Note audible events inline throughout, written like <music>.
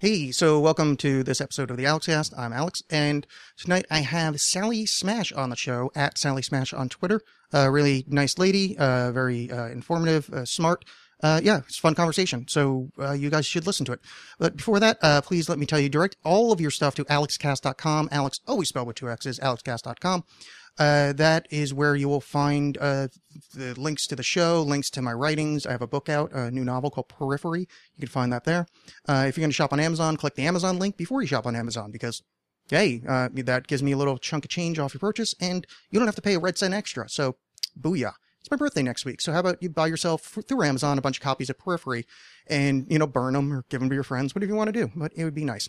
Hey, so welcome to this episode of the Alex Cast. I'm Alex, and tonight I have Sally Smash on the show at Sally Smash on Twitter. A really nice lady, uh, very uh, informative, uh, smart. Uh, yeah, it's a fun conversation. So uh, you guys should listen to it. But before that, please let me tell you direct all of your stuff to alexxcast.com. Alex always spelled with two X's. Alexxcast.com. Uh, that is where you will find uh, the links to the show, links to my writings. I have a book out, a new novel called Periphery. You can find that there. Uh, if you're going to shop on Amazon, click the Amazon link before you shop on Amazon because, hey, uh, that gives me a little chunk of change off your purchase and you don't have to pay a red cent extra. So, booyah. It's my birthday next week. So how about you buy yourself through Amazon a bunch of copies of Periphery and, you know, burn them or give them to your friends, whatever you want to do. But it would be nice.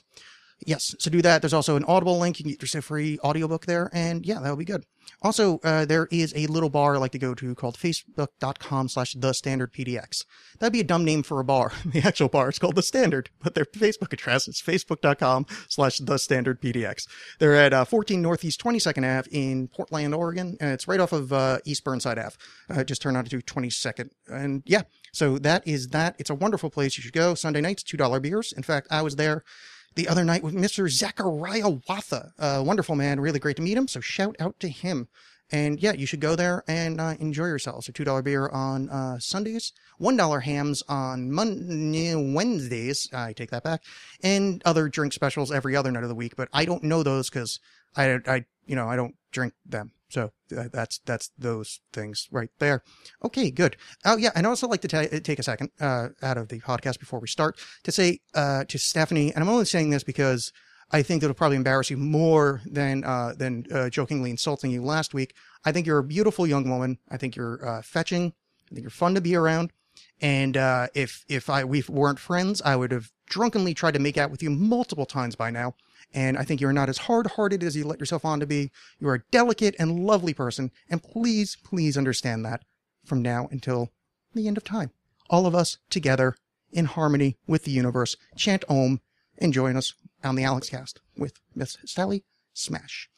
Yes, so do that. There's also an Audible link. You can get yourself a free audiobook there. And yeah, that'll be good. Also, uh, there is a little bar I like to go to called facebook.com slash the standard PDX. That'd be a dumb name for a bar. <laughs> the actual bar is called the standard, but their Facebook address is facebook.com slash the standard PDX. They're at uh, 14 Northeast 22nd Ave in Portland, Oregon, and it's right off of uh, East Burnside Ave. Uh, just turned out to 22nd. And yeah, so that is that. It's a wonderful place. You should go. Sunday nights, $2 beers. In fact, I was there the other night with Mr. Zachariah Watha. A wonderful man, really great to meet him. So shout out to him. And yeah, you should go there and uh, enjoy yourselves. A two dollar beer on uh, Sundays, one dollar hams on Monday, Wednesdays. I take that back, and other drink specials every other night of the week. But I don't know those because I, I, you know, I don't drink them. So that's that's those things right there. Okay, good. Oh yeah, and I'd also like to t- take a second uh, out of the podcast before we start to say uh, to Stephanie, and I'm only saying this because I think it'll probably embarrass you more than uh, than uh, jokingly insulting you last week. I think you're a beautiful young woman. I think you're uh, fetching. I think you're fun to be around. And uh, if if I we weren't friends, I would have drunkenly tried to make out with you multiple times by now. And I think you're not as hard-hearted as you let yourself on to be. You're a delicate and lovely person, and please, please understand that from now until the end of time. All of us together in harmony with the universe. Chant Om and join us on the Alex Cast with Miss Sally Smash.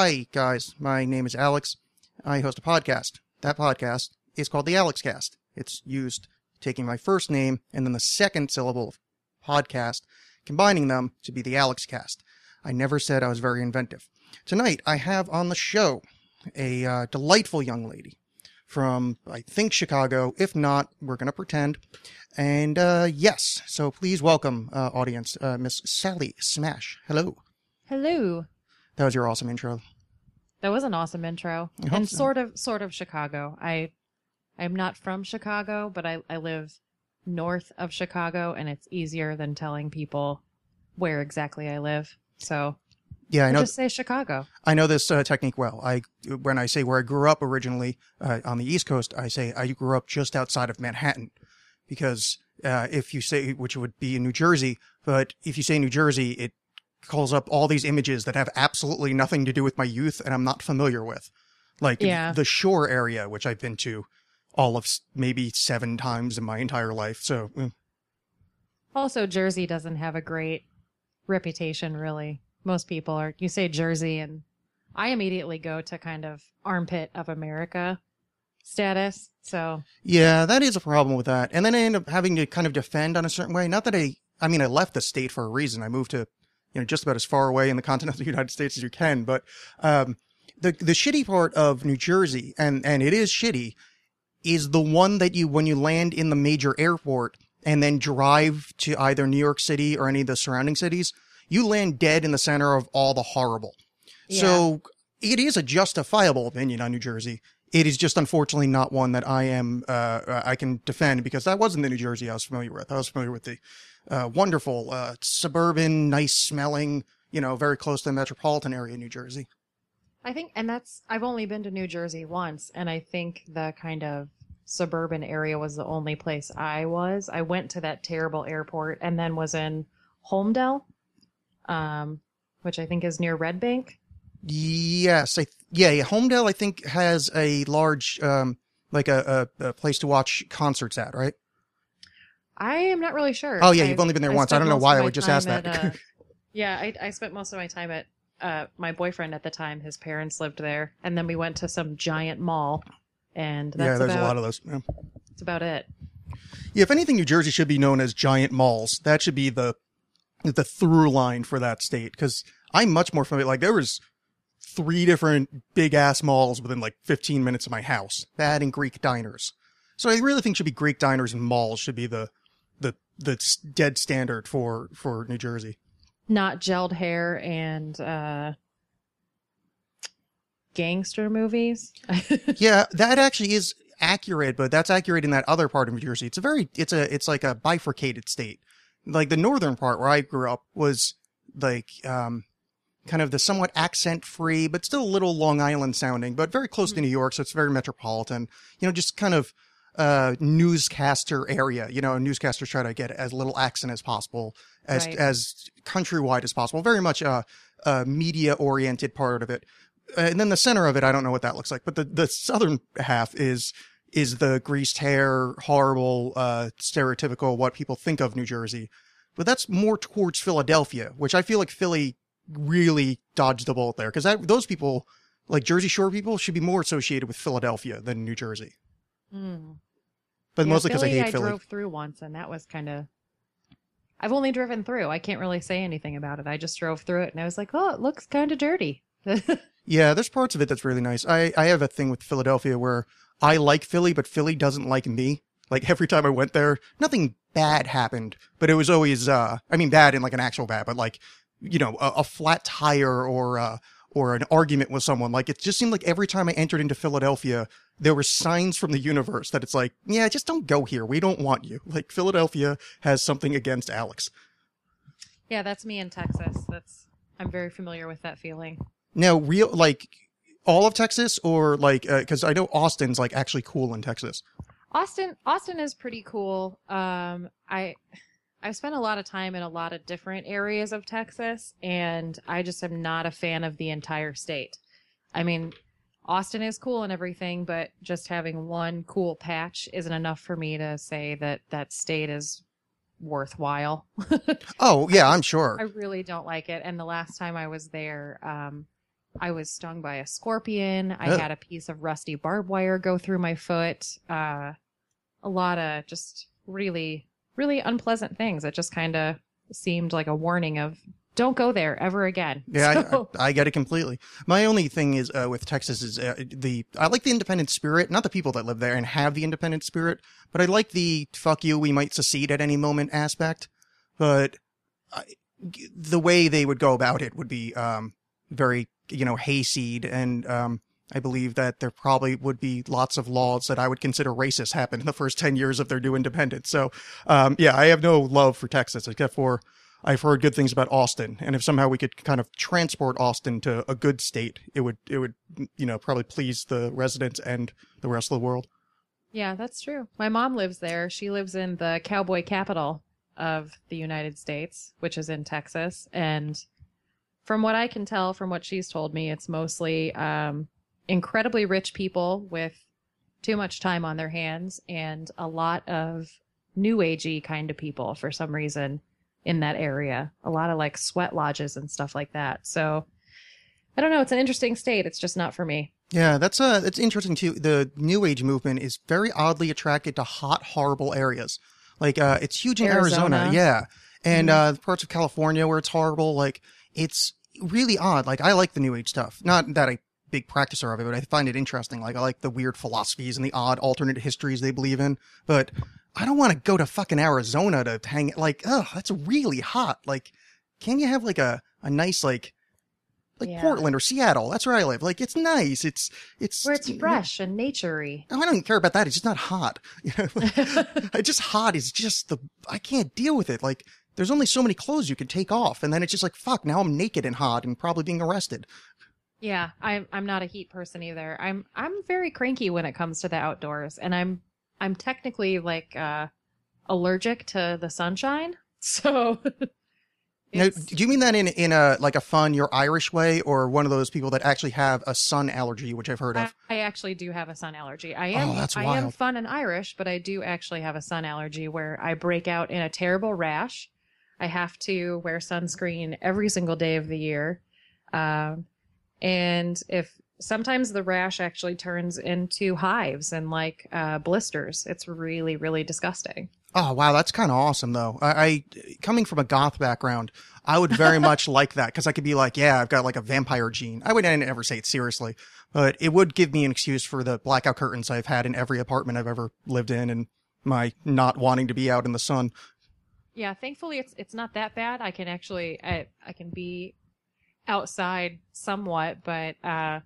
Hi, guys. My name is Alex. I host a podcast. That podcast is called the Alex Cast. It's used taking my first name and then the second syllable of podcast, combining them to be the Alex Cast. I never said I was very inventive. Tonight, I have on the show a uh, delightful young lady from, I think, Chicago. If not, we're going to pretend. And uh, yes, so please welcome, uh, audience, uh, Miss Sally Smash. Hello. Hello. That was your awesome intro. That was an awesome intro. And so. sort of sort of Chicago. I I'm not from Chicago, but I, I live north of Chicago and it's easier than telling people where exactly I live. So Yeah, I know. just say Chicago. I know this uh, technique well. I when I say where I grew up originally uh, on the East Coast, I say I grew up just outside of Manhattan, because uh, if you say which would be in New Jersey, but if you say New Jersey, it calls up all these images that have absolutely nothing to do with my youth and I'm not familiar with, like Yeah. the shore area, which I've been to all of maybe seven times in my entire life. So mm, Also Jersey doesn't have a great reputation really. Most people are you say Jersey and I immediately go to kind of armpit of America status. So Yeah, that is a problem with that. And then I end up having to kind of defend on a certain way. Not that I, I mean, I left the state for a reason. I moved to, you know, just about as far away in the continental <laughs> United States as you can. But, um, the, the shitty part of New Jersey, and, and it is shitty, is the one that you, when you land in the major airport and then drive to either New York City or any of the surrounding cities, you land dead in the center of all the horrible. So it is a justifiable opinion on New Jersey. It is just unfortunately not one that I am uh, I can defend because that wasn't the New Jersey I was familiar with. I was familiar with the uh, wonderful uh, suburban, nice smelling, you know, very close to the metropolitan area of New Jersey. I think, and that's, I've only been to New Jersey once, and I think the kind of suburban area was the only place I was. I went to that terrible airport and then was in Holmdel, um, which I think is near Red Bank. Yes, I yeah, yeah. Holmdel, I think, has a large, um, like a, a, a place to watch concerts at, right? I am not really sure. Oh yeah, you've only been there once. I don't know why I would just ask that. at, uh, <laughs> yeah, I, I spent most of my time at uh, my boyfriend at the time. His parents lived there, and then we went to some giant mall, and that's yeah, there's about, a lot of those. Yeah. That's about it. Yeah, if anything, New Jersey should be known as giant malls. That should be the the through line for that state. Because I'm much more familiar. Like there was three different big ass malls within like 15 minutes of my house. That and Greek diners. So I really think should be Greek diners and malls should be the the the dead standard for for New Jersey. Not gelled hair and uh, gangster movies. <laughs> yeah, that actually is accurate, but that's accurate in that other part of New Jersey. It's a very, it's a, it's like a bifurcated state. Like the northern part where I grew up was like, um, kind of the somewhat accent free, but still a little Long Island sounding, but very close to New York. So it's very metropolitan, you know, just kind of, uh, newscaster area, you know, newscasters try to get as little accent as possible, as, Right. as countrywide as possible. Very much a, a media oriented part of it and then the center of it, I don't know what that looks like, but the, the southern half is, is the greased hair, horrible, uh, stereotypical what people think of New Jersey. But that's more towards Philadelphia, which I feel like Philly really dodged the bullet there. Cause that, those people, like Jersey Shore people should be more associated with Philadelphia than New Jersey. Hmm. But Yeah, mostly because I hate Philly. I drove through once, and that was kind of. I've only driven through. I can't really say anything about it. I just drove through it, and I was like, "Oh, it looks kind of dirty." <laughs> Yeah, there's parts of it that's really nice. I, I have a thing with Philadelphia where I like Philly, but Philly doesn't like me. Like every time I went there, nothing bad happened, but it was always, uh, I mean, bad in like an actual bad, but like, you know, a, a flat tire or, uh, or an argument with someone. Like it just seemed like every time I entered into Philadelphia, there were signs from the universe that it's like, yeah, just don't go here. We don't want you. <laughs> Like Philadelphia has something against Alex. yeah, that's me in Texas. That's I'm very familiar with that feeling. Now, real, like all of Texas or like, uh, cause I know Austin's like actually cool in Texas. Austin Austin is pretty cool. Um I I've spent a lot of time in a lot of different areas of Texas and I just am not a fan of the entire state. I mean, Austin is cool and everything, but just having one cool patch isn't enough for me to say that that state is worthwhile. <laughs> Oh yeah, I'm sure. I really don't like it. And the last time I was there, um, I was stung by a scorpion. I Ugh. had a piece of rusty barbed wire go through my foot. Uh, a lot of just really, really unpleasant things. It just kind of seemed like a warning of don't go there ever again. Yeah, So- I, I get it completely. My only thing is uh, with Texas is uh, the I like the independent spirit, not the people that live there and have the independent spirit, but I like the "fuck you, we might secede at any moment" aspect. But I, the way they would go about it would be um, very, you know, hayseed, and um, I believe that there probably would be lots of laws that I would consider racist happen in the first <laughs> ten years of their new independence. So, um, yeah, I have no love for Texas except for I've heard good things about Austin, and if somehow we could kind of transport Austin to a good state, it would it would you know probably please the residents and the rest of the world. Yeah, that's true. My mom lives there. She lives in the cowboy capital of the United States, which is in Texas. And from what I can tell, from what she's told me, it's mostly um, incredibly rich people with too much time on their hands and a lot of new agey kind of people for some reason in that area. A lot of like sweat lodges and stuff like that. So I don't know. It's an interesting state. It's just not for me. Yeah, that's uh that's interesting too. The New Age movement is very oddly attracted to hot, horrible areas. Like uh it's huge in Arizona, Arizona. yeah. And Mhm. uh parts of California where it's horrible, like it's really odd. Like I like the New Age stuff. Not that I big practicer of it, but I find it interesting. Like I like the weird philosophies and the odd alternate histories they believe in. But I don't want to go to fucking Arizona to hang like, oh, that's really hot. Like, can you have like a, a nice like like Yeah. Portland or Seattle? That's where I live. Like it's nice. It's it's Where it's fresh and naturey. No, I don't care about that. It's just not hot. <laughs> You know, it's <laughs> just hot is just the I can't deal with it. Like there's only so many clothes you can take off, and then it's just like fuck. Now I'm naked and hot and probably being arrested. Yeah, I'm I'm not a heat person either. I'm I'm very cranky when it comes to the outdoors, and I'm I'm technically like uh, allergic to the sunshine, <laughs> so. <laughs> Now, do you mean that in in a like a fun, you're Irish way, or one of those people that actually have a sun allergy, which I've heard I, of? I actually do have a sun allergy. I am Oh, that's wild. I am fun and Irish, but I do actually have a sun allergy where I break out in a terrible rash. I have to wear sunscreen every single day of the year. Um, and if sometimes the rash actually turns into hives and like uh, blisters, it's really, really disgusting. Oh wow, that's kind of awesome though. I, I coming from a goth background, I would very <laughs> much like that because I could be like, yeah, I've got like a vampire gene. I wouldn't ever say it seriously, but it would give me an excuse for the blackout curtains I've had in every apartment I've ever lived in, and my not wanting to be out in the sun. Yeah, thankfully it's it's not that bad. I can actually I I can be outside somewhat, but uh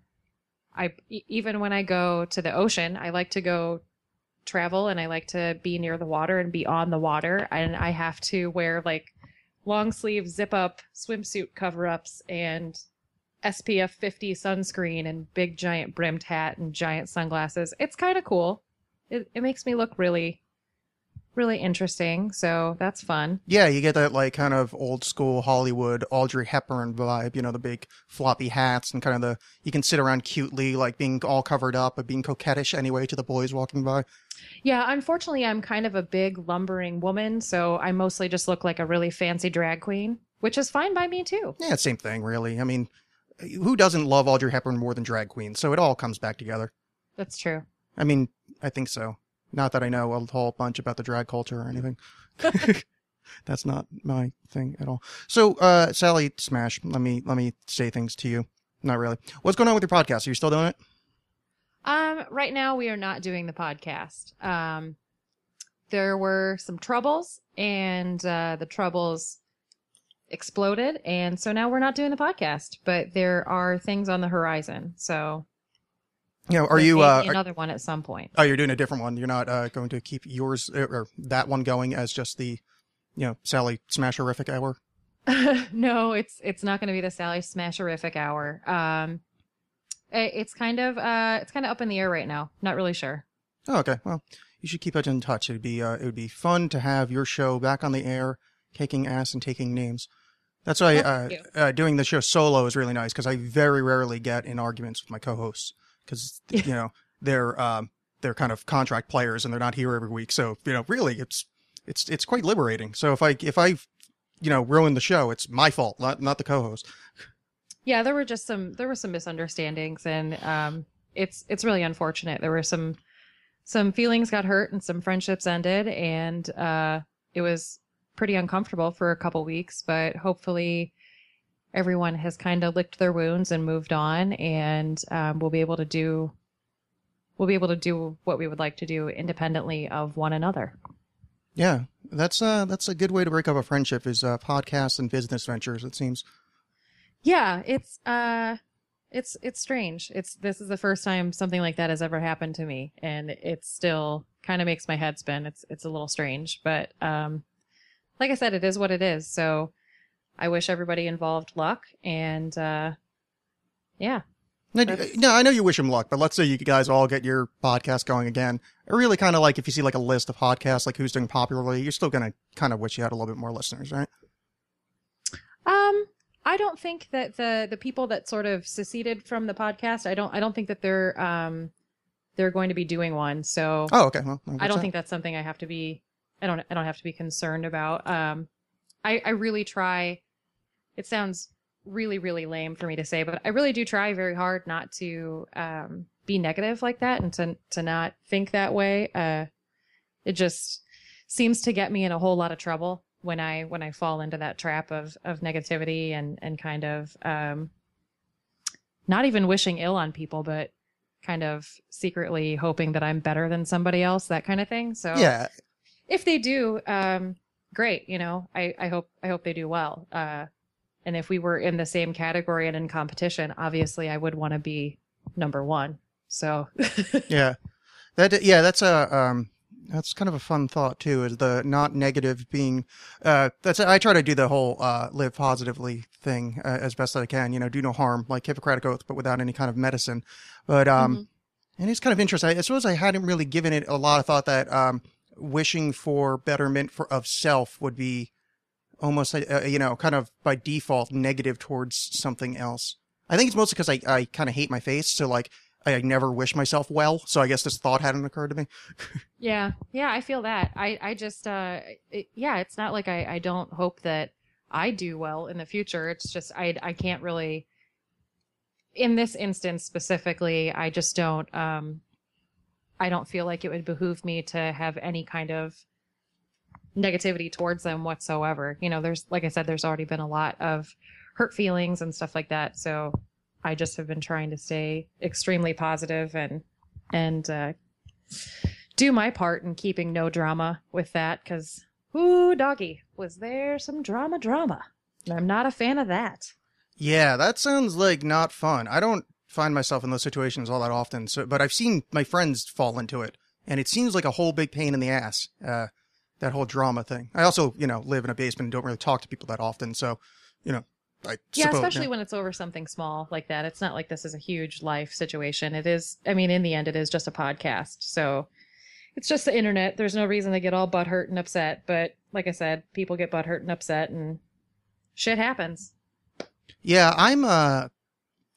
I even when I go to the ocean, I like to go travel and I like to be near the water and be on the water and I have to wear like long sleeve zip up swimsuit cover ups and SPF 50 sunscreen and big giant brimmed hat and giant sunglasses. It's kind of cool. It it makes me look really really interesting, so that's fun. Yeah, you get that like kind of old school Hollywood Audrey Hepburn vibe, you know, the big floppy hats and kind of the you can sit around cutely, like being all covered up, but being coquettish anyway to the boys walking by. Yeah, unfortunately, I'm kind of a big lumbering woman, so I mostly just look like a really fancy drag queen, which is fine by me too. Yeah, same thing, really. I mean, who doesn't love Audrey Hepburn more than drag queens? So it all comes back together. That's true. I mean, I think so. Not that I know a whole bunch about the drag culture or anything. <laughs> <laughs> That's not my thing at all. So, uh, Sally Smash, let me let me say things to you. Not really. What's going on with your podcast? Are you still doing it? Um, right now we are not doing the podcast. Um, there were some troubles, and uh, the troubles exploded, and so now we're not doing the podcast. But there are things on the horizon, so You know, are there you uh, another one at some point? oh, you're doing a different one. You're not uh going to keep yours uh, or that one going as just the, you know, Sally Smash horrific hour. <laughs> no, it's it's not going to be the Sally Smasherific hour. Um, it- it's kind of uh, it's kind of up in the air right now. Not really sure. Oh, okay. Well, you should keep us in touch. It'd be uh, it would be fun to have your show back on the air, kicking ass and taking names. That's why Oh, uh, uh, doing the show solo is really nice because I very rarely get in arguments with my co-hosts because you know they're um, they're kind of contract players and they're not here every week. So you know, really, it's it's it's quite liberating. So if I if I you know ruin the show, it's my fault, not not the co-host. Yeah, there were just some there were some misunderstandings, and um, it's it's really unfortunate. There were some some feelings got hurt and some friendships ended, and uh, it was pretty uncomfortable for a couple weeks. But hopefully, everyone has kind of licked their wounds and moved on, and um, we'll be able to do we'll be able to do what we would like to do independently of one another. Yeah, that's uh that's a good way to break up a friendship is uh, podcasts and business ventures. It seems. Yeah, it's uh it's it's strange. It's this is the first time something like that has ever happened to me and it still kind of makes my head spin. It's it's a little strange, but um like I said it is what it is. So I wish everybody involved luck and uh yeah. No, no, I know you wish him luck, but let's say you guys all get your podcast going again. I really kind of like if you see like a list of podcasts, like who's doing popularly, you're still gonna kind of wish you had a little bit more listeners, right? Um I don't think that the the people that sort of seceded from the podcast, I don't I don't think that they're um they're going to be doing one. So Oh, okay. Well, I don't think that's something I have to be I don't I don't have to be concerned about. Um I I really try it sounds really really lame for me to say, but I really do try very hard not to um be negative like that and to to not think that way. Uh it just seems to get me in a whole lot of trouble when I when I fall into that trap of of negativity and and kind of um not even wishing ill on people but kind of secretly hoping that I'm better than somebody else, that kind of thing. So Yeah, if they do, um, great. You know, I, I hope I hope they do well. Uh, and if we were in the same category and in competition, obviously I would want to be number one. So <laughs> yeah. That yeah, that's a um, that's kind of a fun thought too. Is the not negative being uh, that's I try to do the whole uh, live positively thing uh, as best I can. You know, do no harm, like Hippocratic oath, but without any kind of medicine. But um, And it's kind of interesting. I suppose I hadn't really given it a lot of thought that um, wishing for betterment for of self would be almost, uh, you know, kind of by default negative towards something else. I think it's mostly because I, I kind of hate my face. So like, I never wish myself well. So I guess this thought hadn't occurred to me. <laughs> yeah. Yeah. I feel that. I, I just, uh, it, yeah, it's not like I, I don't hope that I do well in the future. It's just, I, I can't really, in this instance specifically, I just don't, um, I don't feel like it would behoove me to have any kind of negativity towards them whatsoever. You know, there's, like I said, there's already been a lot of hurt feelings and stuff like that. So I just have been trying to stay extremely positive and, and, uh, do my part in keeping no drama with that because, ooh, doggy, was there some drama, drama? I'm not a fan of that. Yeah, that sounds like not fun. I don't find myself in those situations all that often, so but I've seen my friends fall into it, and it seems like a whole big pain in the ass. Uh, that whole drama thing. I also, you know, live in a basement and don't really talk to people that often, so you know, I yeah, suppose, especially when it's over something small like that. It's not like this is a huge life situation. It is. I mean, in the end, it is just a podcast, so it's just the internet. There's no reason to get all butthurt and upset. But like I said, people get butthurt and upset, and shit happens. Yeah, I'm uh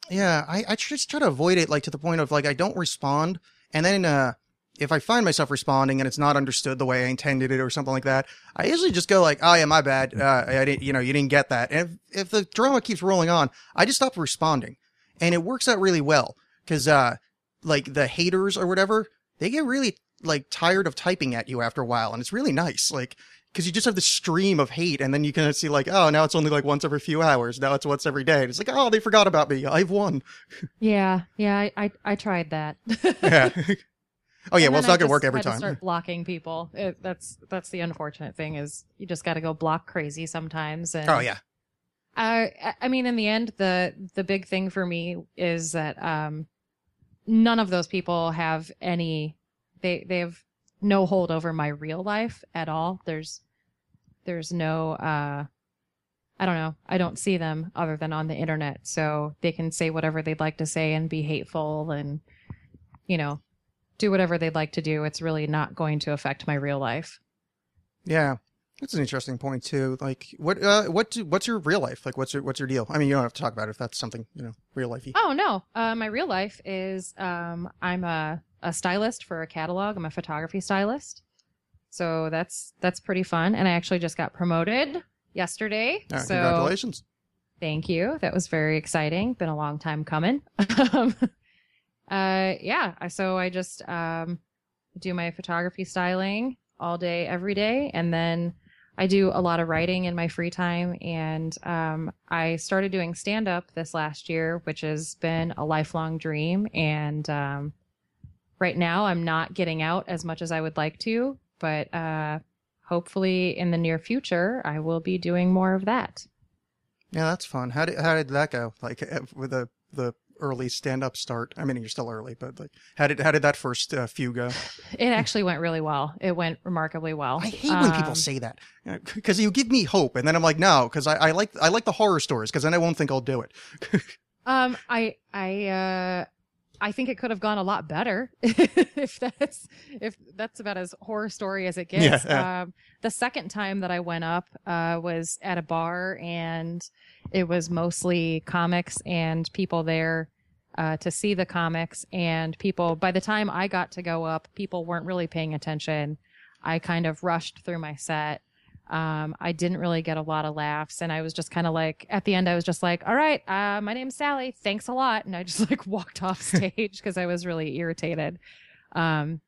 yeah, I, I just try to avoid it like to the point of like I don't respond and then uh if I find myself responding and it's not understood the way I intended it or something like that, I usually just go like, "Oh yeah, my bad. Uh, I didn't, you know, you didn't get that." And if, if the drama keeps rolling on, I just stop responding, and it works out really well because, uh, like the haters or whatever, they get really like tired of typing at you after a while, and it's really nice. Like because you just have this stream of hate, and then you can see like, oh, now it's only like once every few hours. Now it's once every day. And it's like, oh, they forgot about me. I've won. <laughs> Yeah, yeah, I I, I tried that. yeah. <laughs> Oh yeah, And well, it's I not gonna work every time. start blocking people. It, that's that's the unfortunate thing is you just got to go block crazy sometimes. And Oh yeah, I I mean, in the end, the the big thing for me is that um, none of those people have any. They they have no hold over my real life at all. There's there's no. Uh, I don't know. I don't see them other than on the internet, so they can say whatever they'd like to say and be hateful and you know do whatever they'd like to do. It's really not going to affect my real life. yeah. That's an interesting point too. Like, what, uh, what, do, what's your real life? Like, what's your, what's your deal? I mean, you don't have to talk about it if that's something you know, real lifey. Oh no, uh, my real life is um, I'm a, a stylist for a catalog. I'm a photography stylist, so that's that's pretty fun. And I actually just got promoted yesterday. Right, so congratulations. thank you. That was very exciting. Been a long time coming. <laughs> um, uh, yeah. So I just um, do my photography styling all day, every day, and then I do a lot of writing in my free time. And um, I started doing stand up this last year, which has been a lifelong dream. And um, right now, I'm not getting out as much as I would like to, but uh, hopefully in the near future, I will be doing more of that. Yeah, that's fun. How did, how did that go? Like, uh, with the, the early stand up start? I mean, you're still early, but like, how did, how did that first uh, few go? <laughs> It actually went really well. It went remarkably well. I hate when people Um, say that because you give me hope, and then I'm like, no, because I, I like I like the horror stories because then I won't think I'll do it. <laughs> Um, I, I, uh, I think it could have gone a lot better <laughs> if that's if that's about as horror story as it gets. Yeah, Um, the second time that I went up uh, was at a bar, and it was mostly comics and people there uh, to see the comics. And people, by the time I got to go up, people weren't really paying attention. I kind of rushed through my set. Um, I didn't really get a lot of laughs, and I was just kind of like, at the end, I was just like, "All right, uh, my name's Sally. Thanks a lot," and I just like <laughs> walked off stage because I was really irritated. Um,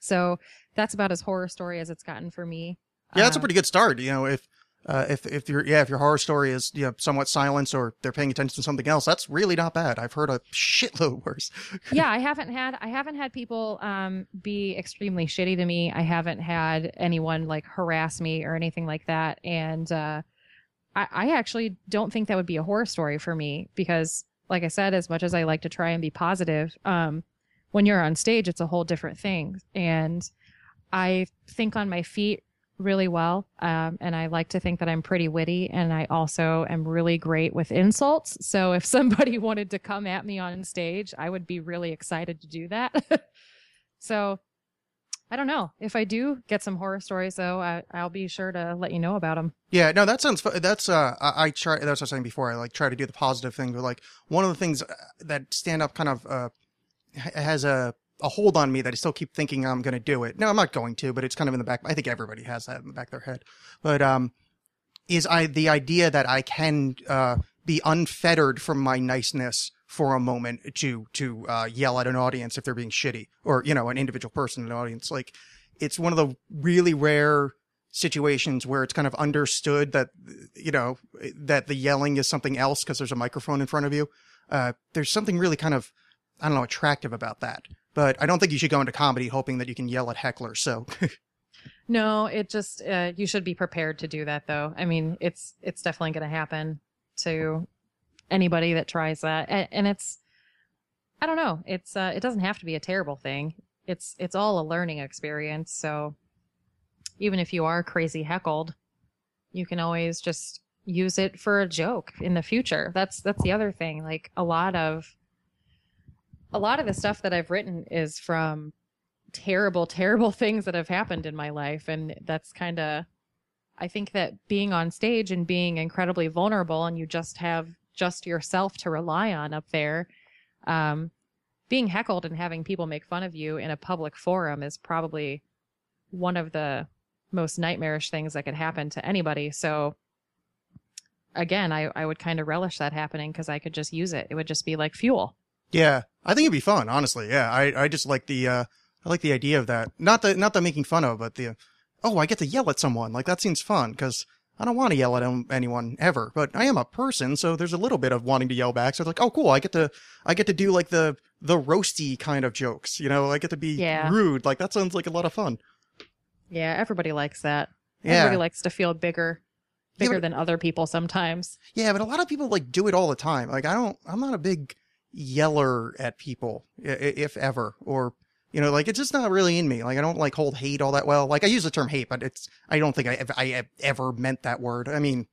so that's about as horror story as it's gotten for me. Yeah, that's a Um, pretty good start. You know, if uh, if if your yeah if your horror story is you know somewhat silence or they're paying attention to something else, that's really not bad. I've heard a shitload <laughs> worse. yeah, I haven't had I haven't had people um be extremely shitty to me. I haven't had anyone like harass me or anything like that. And uh I, I actually don't think that would be a horror story for me because like I said, as much as I like to try and be positive, um when you're on stage it's a whole different thing. And I think on my feet really well. Um, and I like to think that I'm pretty witty and I also am really great with insults. So <laughs> if somebody wanted to come at me on stage, I would be really excited to do that. <laughs> so I don't know. If I do get some horror stories though, I, I'll be sure to let you know about them. Yeah, no, that sounds. That's uh, I, I try. That's what I was saying before. I like try to do the positive thing, but like one of the things uh, that stand up kind of uh has a a hold on me that I still keep thinking I'm going to do it. No, I'm not going to, but it's kind of in the back. I think everybody has that in the back of their head. But um, is I the idea that I can uh be unfettered from my niceness for a moment to to uh, yell at an audience if they're being shitty, or you know, an individual person in an audience. Like it's one of the really rare situations where it's kind of understood that you know that the yelling is something else because there's a microphone in front of you. Uh, there's something really kind of I don't know attractive about that. But I don't think you should go into comedy hoping that you can yell at hecklers. So <laughs> No, it just uh, you should be prepared to do that though. I mean, it's it's definitely going to happen to anybody that tries that, and, and it's I don't know. It's uh, it doesn't have to be a terrible thing. It's it's all a learning experience. So even if you are crazy heckled, you can always just use it for a joke in the future. That's that's the other thing. Like a lot of a lot of the stuff that I've written is from terrible, <laughs> terrible things that have happened in my life. And that's kind of, I think that being on stage and being incredibly vulnerable and you just have just yourself to rely on up there, um, being heckled and having people make fun of you in a public forum is probably one of the most nightmarish things that could happen to anybody. So, again, I, I would kind of relish that happening because I could just use it. It would just be like fuel. Yeah, I think it'd be fun, honestly. Yeah, I, I just like the, uh, I like the idea of that. Not the, not the making fun of, but the, oh, I get to yell at someone. Like that seems fun because I don't want to yell at anyone ever, but I am a person, so there's a little bit of wanting to yell back. So it's like, oh, cool, I get to, I get to do like the, the roasty kind of jokes. You know, I get to be Yeah. rude. Like that sounds like a lot of fun. Yeah, everybody likes that. Yeah. Everybody likes to feel bigger, Yeah, bigger but- than other people sometimes. Yeah, but a lot of people like do it all the time. Like I don't, I'm not a big yeller at people, if ever, or you know, like it's just not really in me. Like I don't like hold hate all that well. Like I use the term hate, but it's I don't think I I ever meant that word. I mean,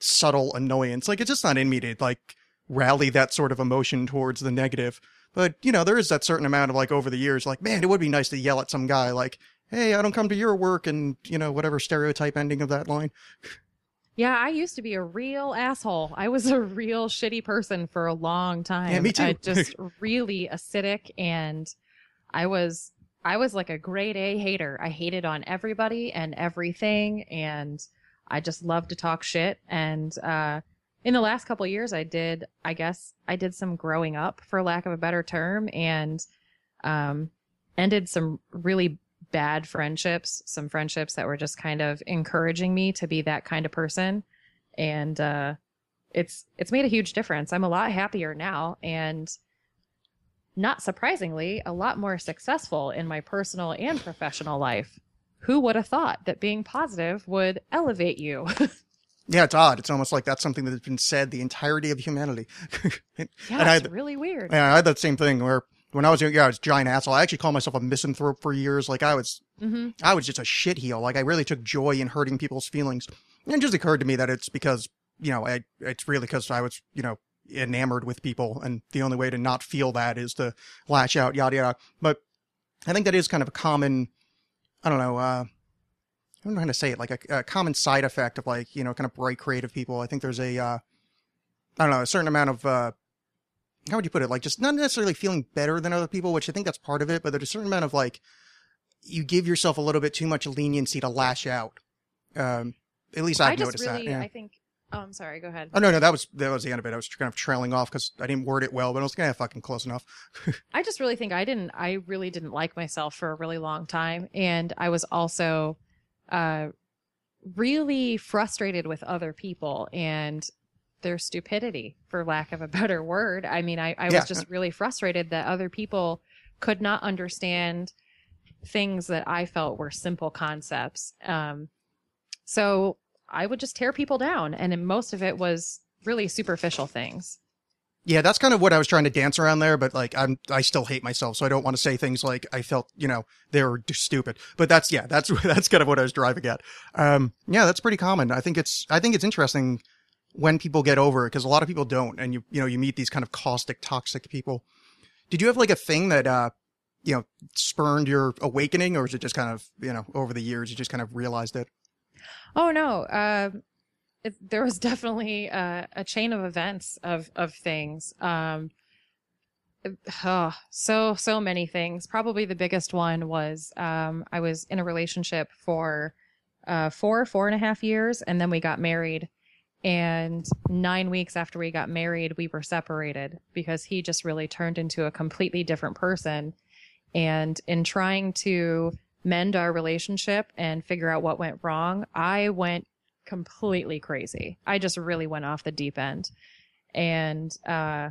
subtle annoyance. Like it's just not in me to like rally that sort of emotion towards the negative. But you know, there is that certain amount of like over the years, like man, it would be nice to yell at some guy, like, hey, I don't come to your work, and you know, whatever stereotype ending of that line. Yeah, I used to be a real asshole. I was a real shitty person for a long time. Yeah, me too. I just <laughs> really acidic and I was I was like a grade A hater. I hated on everybody and everything and I just loved to talk shit and uh in the last couple of years I did I guess I did some growing up for lack of a better term and um ended some really bad friendships, some friendships that were just kind of encouraging me to be that kind of person. And uh it's it's made a huge difference. I'm a lot happier now and not surprisingly, a lot more successful in my personal and professional life. Who would have thought that being positive would elevate you? <laughs> Yeah, it's odd. It's almost like that's something that has been said the entirety of humanity. <laughs> yeah, And I- it's really weird. Yeah, I had that same thing where when I was young, yeah, I was a giant asshole. I actually called myself a misanthrope for years. Like I was, hmm I was just a shitheel. Like I really took joy in hurting people's feelings. And it just occurred to me that it's because, you know, I, it's really because I was, you know, enamored with people. And the only way to not feel that is to lash out, yada, yada. But I think that is kind of a common, I don't know, uh, I'm trying to say it, like a, a common side effect of like, you know, kind of bright creative people. I think there's a, uh, I don't know, a certain amount of, uh, how would you put it? Like just not necessarily feeling better than other people, which I think that's part of it, but there's a certain amount of like, you give yourself a little bit too much leniency to lash out. Um, at least I've I just noticed really, that. Yeah. I think. Oh, I'm sorry. Go ahead. Oh no, no, that was that was the end of it. I was kind of trailing off because I didn't word it well, but I was kind of fucking close enough. <laughs> I just really think I didn't. I really didn't like myself for a really long time, and I was also uh, really frustrated with other people and their stupidity, for lack of a <laughs> better word. I mean, I, I Yeah. was just really frustrated that other people could not understand things that I felt were simple concepts. Um, so I would just tear people down, and most of it was really superficial things. Yeah, that's kind of what I was trying to dance around there, but like I'm I still hate myself, so I don't want to say things like I felt, you know, they were stupid. But that's yeah, that's <laughs> that's kind of what I was driving at. Um yeah, that's pretty common. I think it's I think it's interesting when people get over it because a lot of people don't and you you know, you meet these kind of caustic toxic people. Did you have like a thing that uh you know, spurned your awakening or is it just kind of, you know, over the years you just kind of realized it? Oh no, uh, it, there was <laughs> definitely uh, a chain of events of of things. Um, <sighs> oh, so so many things. Probably the biggest one was um, I was in a relationship for uh, four four and a half years, and then we got married. And nine weeks after we got married, we were separated because he just really turned into a completely different person. And in trying to mend our relationship and figure out what went wrong, I went completely crazy. I just really went off the deep end. And uh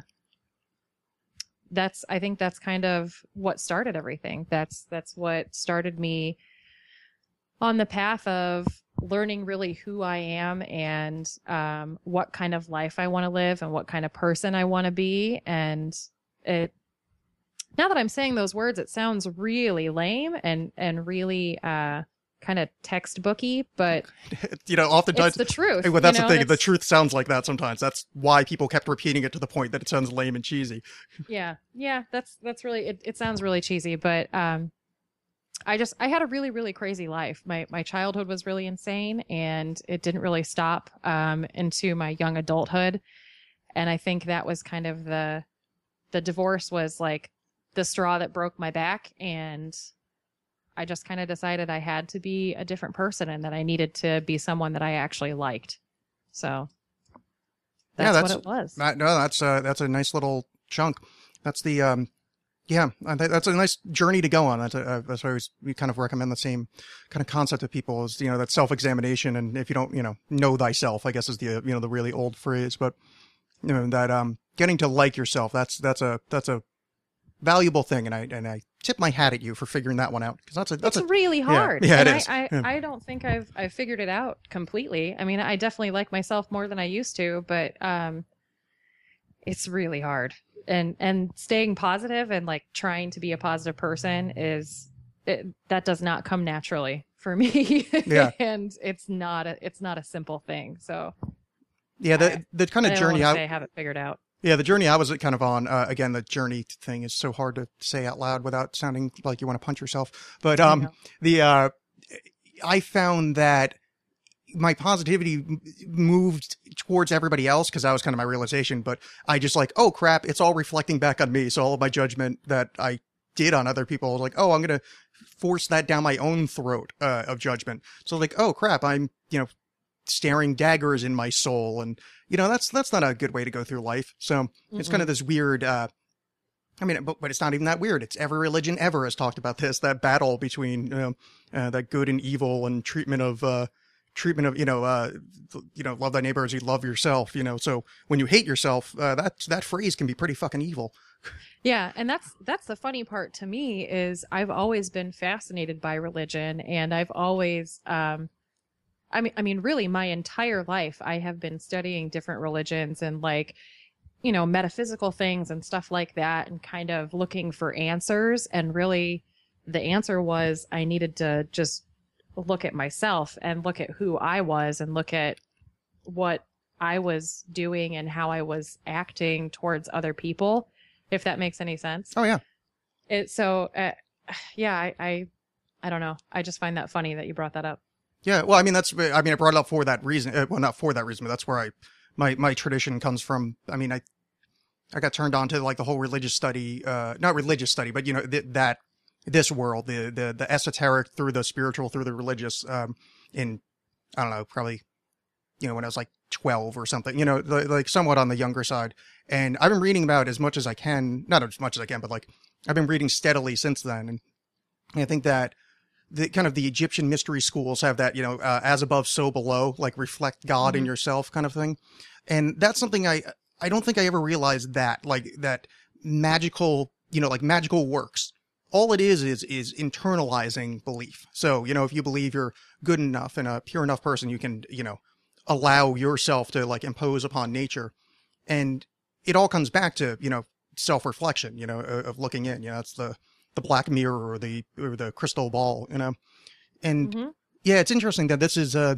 that's I think that's kind of what started everything. That's that's what started me on the path of learning really who I am and um, what kind of life I want to live and what kind of person I want to be. And it now that I'm saying those words, it sounds really lame and and really uh, kind of textbooky, but <laughs> you know, oftentimes the truth. Well, that's you know, the thing. The truth sounds like that sometimes. That's why people kept repeating it to the point that it sounds lame and cheesy. Yeah, yeah, that's that's really it. It sounds really cheesy, but um, I just I had a really really crazy life. My my childhood was really insane, and it didn't really stop um into my young adulthood, and I think that was kind of the the divorce was like the straw that broke my back and I just kind of decided I had to be a different person and that I needed to be someone that I actually liked. So that's, yeah, that's what it was. That, no, that's a, that's a nice little chunk. That's the, um, yeah, that's a nice journey to go on. That's, a, that's always, we kind of recommend the same kind of concept to people is, you know, that self-examination. And if you don't, you know, know thyself, I guess is the, you know, the really old phrase, but, you know, that, um, getting to like yourself, that's, that's a, that's a valuable thing. And I, and I tip my hat at you for figuring that one out because that's a that's it's a, really hard. Yeah, yeah and it I, is. I, Yeah. I don't think I've I've figured it out completely. I mean, I definitely like myself more than I used to, but um, it's really hard. And and staying positive and like trying to be a positive person is it, that does not come naturally for me. <laughs> Yeah. and it's not a it's not a simple thing. So yeah the I- the kind of don't journey I, I have it figured out. Yeah, the journey I was kind of on. Uh, again, the journey thing is so hard to say out loud without sounding like you want to punch yourself. But um, the uh, I found that my positivity m- moved towards everybody else because that was kind of my realization. But I just like, oh crap, it's all reflecting back on me. So all of my judgment that I did on other people, like, oh, I'm gonna force that down my own throat uh, of judgment. So like, oh crap, I'm you know staring daggers in my soul and you know that's that's not a good way to go through life so it's kind of this weird uh I mean, but, but it's not even that weird. It's every religion ever has talked about this, that battle between, you know, uh, that good and evil and treatment of, uh, treatment of, you know, uh, you know, love thy neighbor as you love yourself, you know, so when you hate yourself, uh, that, that phrase can be pretty fucking evil. <laughs> Yeah, and that's that's the funny part to me is I've always been fascinated by religion and I've always um I mean I mean really my entire life I have been studying different religions and like you know metaphysical things and stuff like that and kind of looking for answers and really the answer was I needed to just look at myself and look at who I was and look at what I was doing and how I was acting towards other people if that makes any sense. Oh yeah. It so uh, yeah, I, I I don't know. I just find that funny that you brought that up. Yeah. Well, I mean, that's, I mean, I brought it up for that reason. Uh, well, not for that reason, but that's where I, my, my tradition comes from. I mean, I, I got turned on to like the whole religious study, uh, not religious study, but you know, th- that, this world, the, the, the esoteric through the spiritual through the religious, um, in, I don't know, probably, you know, when I was like 12 or something, you know, li- like somewhat on the younger side. And I've been reading about as much as I can, not as much as I can, but like I've been reading steadily since then. And I think that the kind of the Egyptian mystery schools have that, you know, uh, as above, so below, like reflect God in Mhm. yourself kind of thing. And that's something I, I don't think I ever realized that, like that magical, you know, like magical works. All it is, is, is internalizing belief. So, you know, if you believe you're good enough and a pure enough person, you can, you know, allow yourself to like impose upon nature. And it all comes back to you know self reflection. You know, of of looking in. You know, it's the the black mirror or the or the crystal ball. You know, and Mhm. yeah, it's interesting that this is uh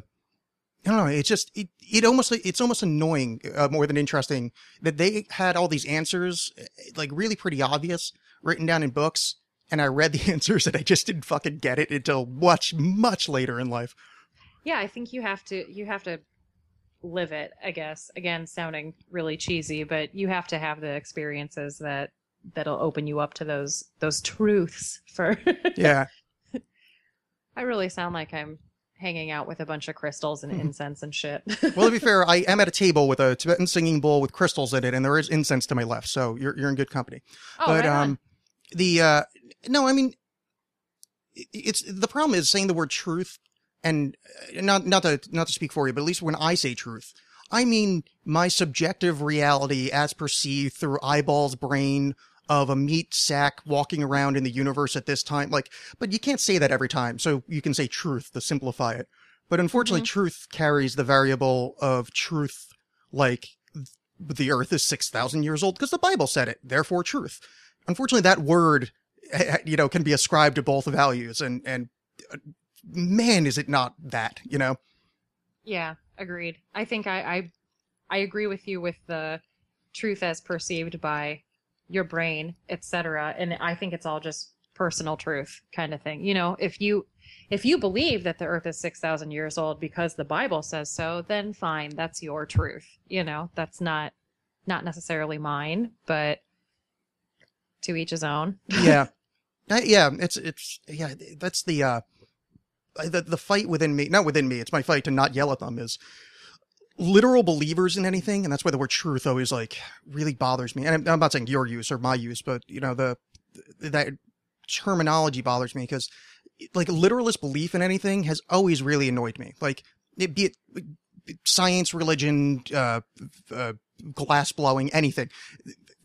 I don't know. It's just it, it almost it's almost annoying uh, more than interesting that they had all these answers uh, like really pretty obvious written down in books, and I read the <laughs> answers and I just didn't fucking get it until much much later in life. Yeah, I think you have to you have to live it, I guess. Again, sounding really cheesy, but you have to have the experiences that that'll open you up to those those truths for <laughs> Yeah, I really sound like I'm hanging out with a bunch of crystals and Mhm. incense and shit. <laughs> well to be fair, I am at a table with a Tibetan singing bowl with crystals in it, and there is incense to my left, so you're you're in good company. oh, but right um the uh no i mean it's the problem is saying the word truth and uh, not not to not to speak for you but at least when i say truth i mean my subjective reality as perceived through eyeballs brain of a meat sack walking around in the universe at this time. Like but you can't say that every time so you can say truth to simplify it. But unfortunately truth carries the variable of truth like the earth is 6000 years old because the bible said it therefore truth unfortunately that word eh, you know can be ascribed to both values and and uh, man is it not that you know Yeah, agreed. I think I, I I agree with you with the truth as perceived by your brain, etc. And I think it's all just personal truth kind of thing. You know, if you if you believe that the earth is 6000 years old because the bible says so, then fine, that's your truth. You know, that's not not necessarily mine, but to each his own. <laughs> yeah. I- yeah it's it's yeah that's the uh the the fight within me not within me it's my fight to not yell at them is literal believers in anything and that's why the word truth always like really bothers me. And I'm, I'm not saying your use or my use but you know the that terminology bothers me because like literalist belief in anything has always really annoyed me. Like it be it science religion uh, uh glass blowing anything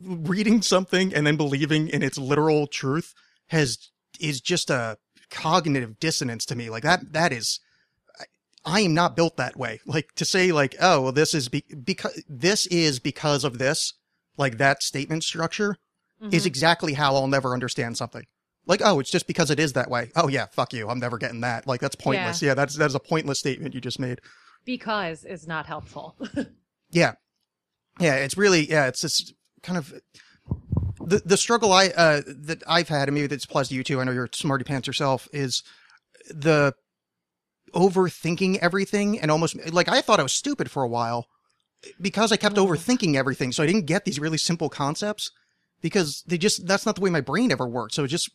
reading something and then believing in its literal truth has is just a cognitive dissonance to me. Like that that is I, am not built that way. <laughs> Like to say like oh well this is be- because this is because of this like that statement structure is Mhm. exactly how I'll never understand something. Like oh it's just because it is that way. Oh yeah fuck you. I'm never getting that. Like that's pointless. Yeah, that's that's a pointless statement you just made. Because is not helpful. <laughs> Yeah. Yeah, it's really yeah, it's this kind of the the struggle I uh that I've had, and maybe this applies to you too, I know you're smarty pants yourself, is the overthinking everything and almost like I thought I was stupid for a while because I kept Oh. overthinking everything. So I didn't get these really simple concepts because they just that's not the way my brain ever worked. So it just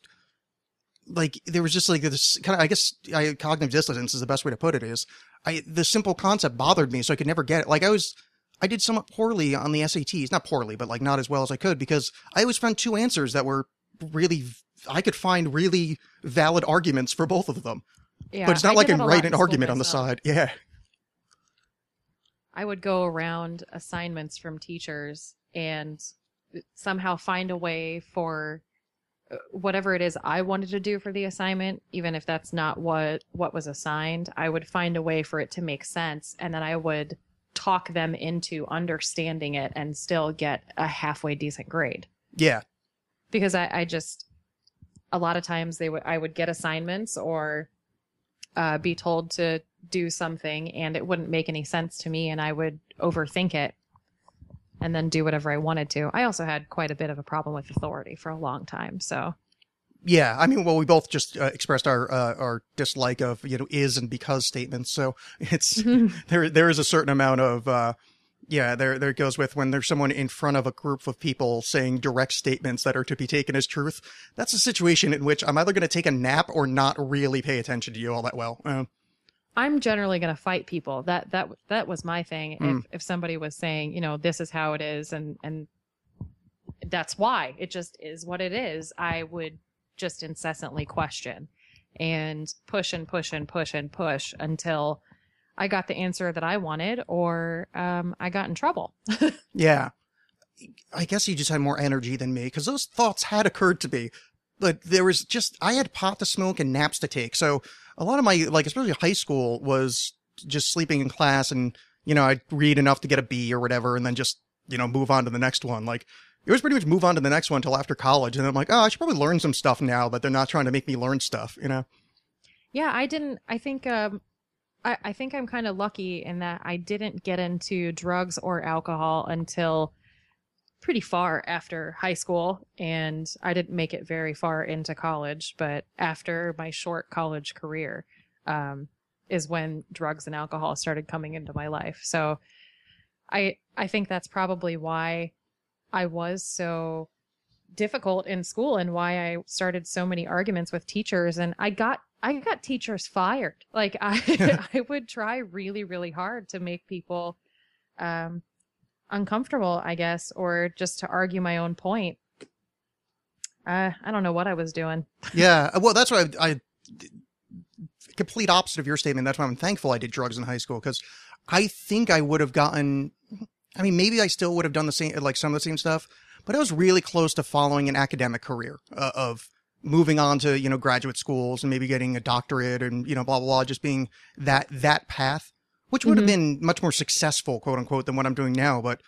like there was just like this kind of I guess I, cognitive dissonance is the best way to put it is I the simple concept bothered me so I could never get it. Like I was I did somewhat poorly on the SATs, not poorly, but like not as well as I could because I always found two answers that were really I could find really valid arguments for both of them. yeah, but it's not I like I a write an argument on the side. Yeah. I would go around assignments from teachers and somehow find a way for uh, whatever it is I wanted to do for the assignment, even if that's not what what was assigned, I would find a way for it to make sense and then I would talk them into understanding it and still get a halfway decent grade. Yeah. Because I, I just a lot of times they would I would get assignments or uh, be told to do something and it wouldn't make any sense to me and I would overthink it and then do whatever I wanted to. I also had quite a bit of a problem with authority for a long time. So, Yeah, I mean, well, we both just uh, expressed our uh, our dislike of you know is and because statements. So <laughs> it's <laughs> there there is a certain amount of uh, yeah there there goes with when there's someone in front of a group of people saying direct statements that are to be taken as truth. That's a situation in which I'm either going to take a nap or not really pay attention to you all that well. Uh, I'm generally going to fight people. That that that was my thing. Mm. If if somebody was saying, you know, this is how it is and and that's why it just is what it is, I would just incessantly question and push and push and push and push until I got the answer that I wanted or um, I got in trouble. <laughs> yeah, I guess you just had more energy than me because those thoughts had occurred to me, but there was just I had pot to smoke and naps to take. So a lot of my like, especially high school, was just sleeping in class and you know I'd read enough to get a B or whatever, and then just you know, move on to the next one. Like it was pretty much move on to the next one until after college. And I'm like, oh, I should probably learn some stuff now but they're not trying to make me learn stuff, you know? Yeah, I didn't. I think. Um, I, I think I'm kind of lucky in that I didn't get into drugs or alcohol until pretty far after high school, and I didn't make it very far into college. But after my short college career, um, is when drugs and alcohol started coming into my life. So, I I think that's probably why I was so difficult in school and why I started so many arguments with teachers and I got I got teachers fired. Like I <laughs> <laughs> I would try really really hard to make people um uncomfortable, I guess, or just to argue my own point. Uh, I don't know what I was doing. <laughs> yeah, well, that's why I, I complete opposite of your statement. That's why I'm thankful I did drugs in high school because I think I would have gotten. I mean, maybe I still would have done the same, like some of the same stuff, but I was really close to following an academic career uh, of moving on to you know graduate schools and maybe getting a doctorate and you know blah blah blah, just being that that path, which would have Mhm. been much more successful, quote unquote, than what I'm doing now. But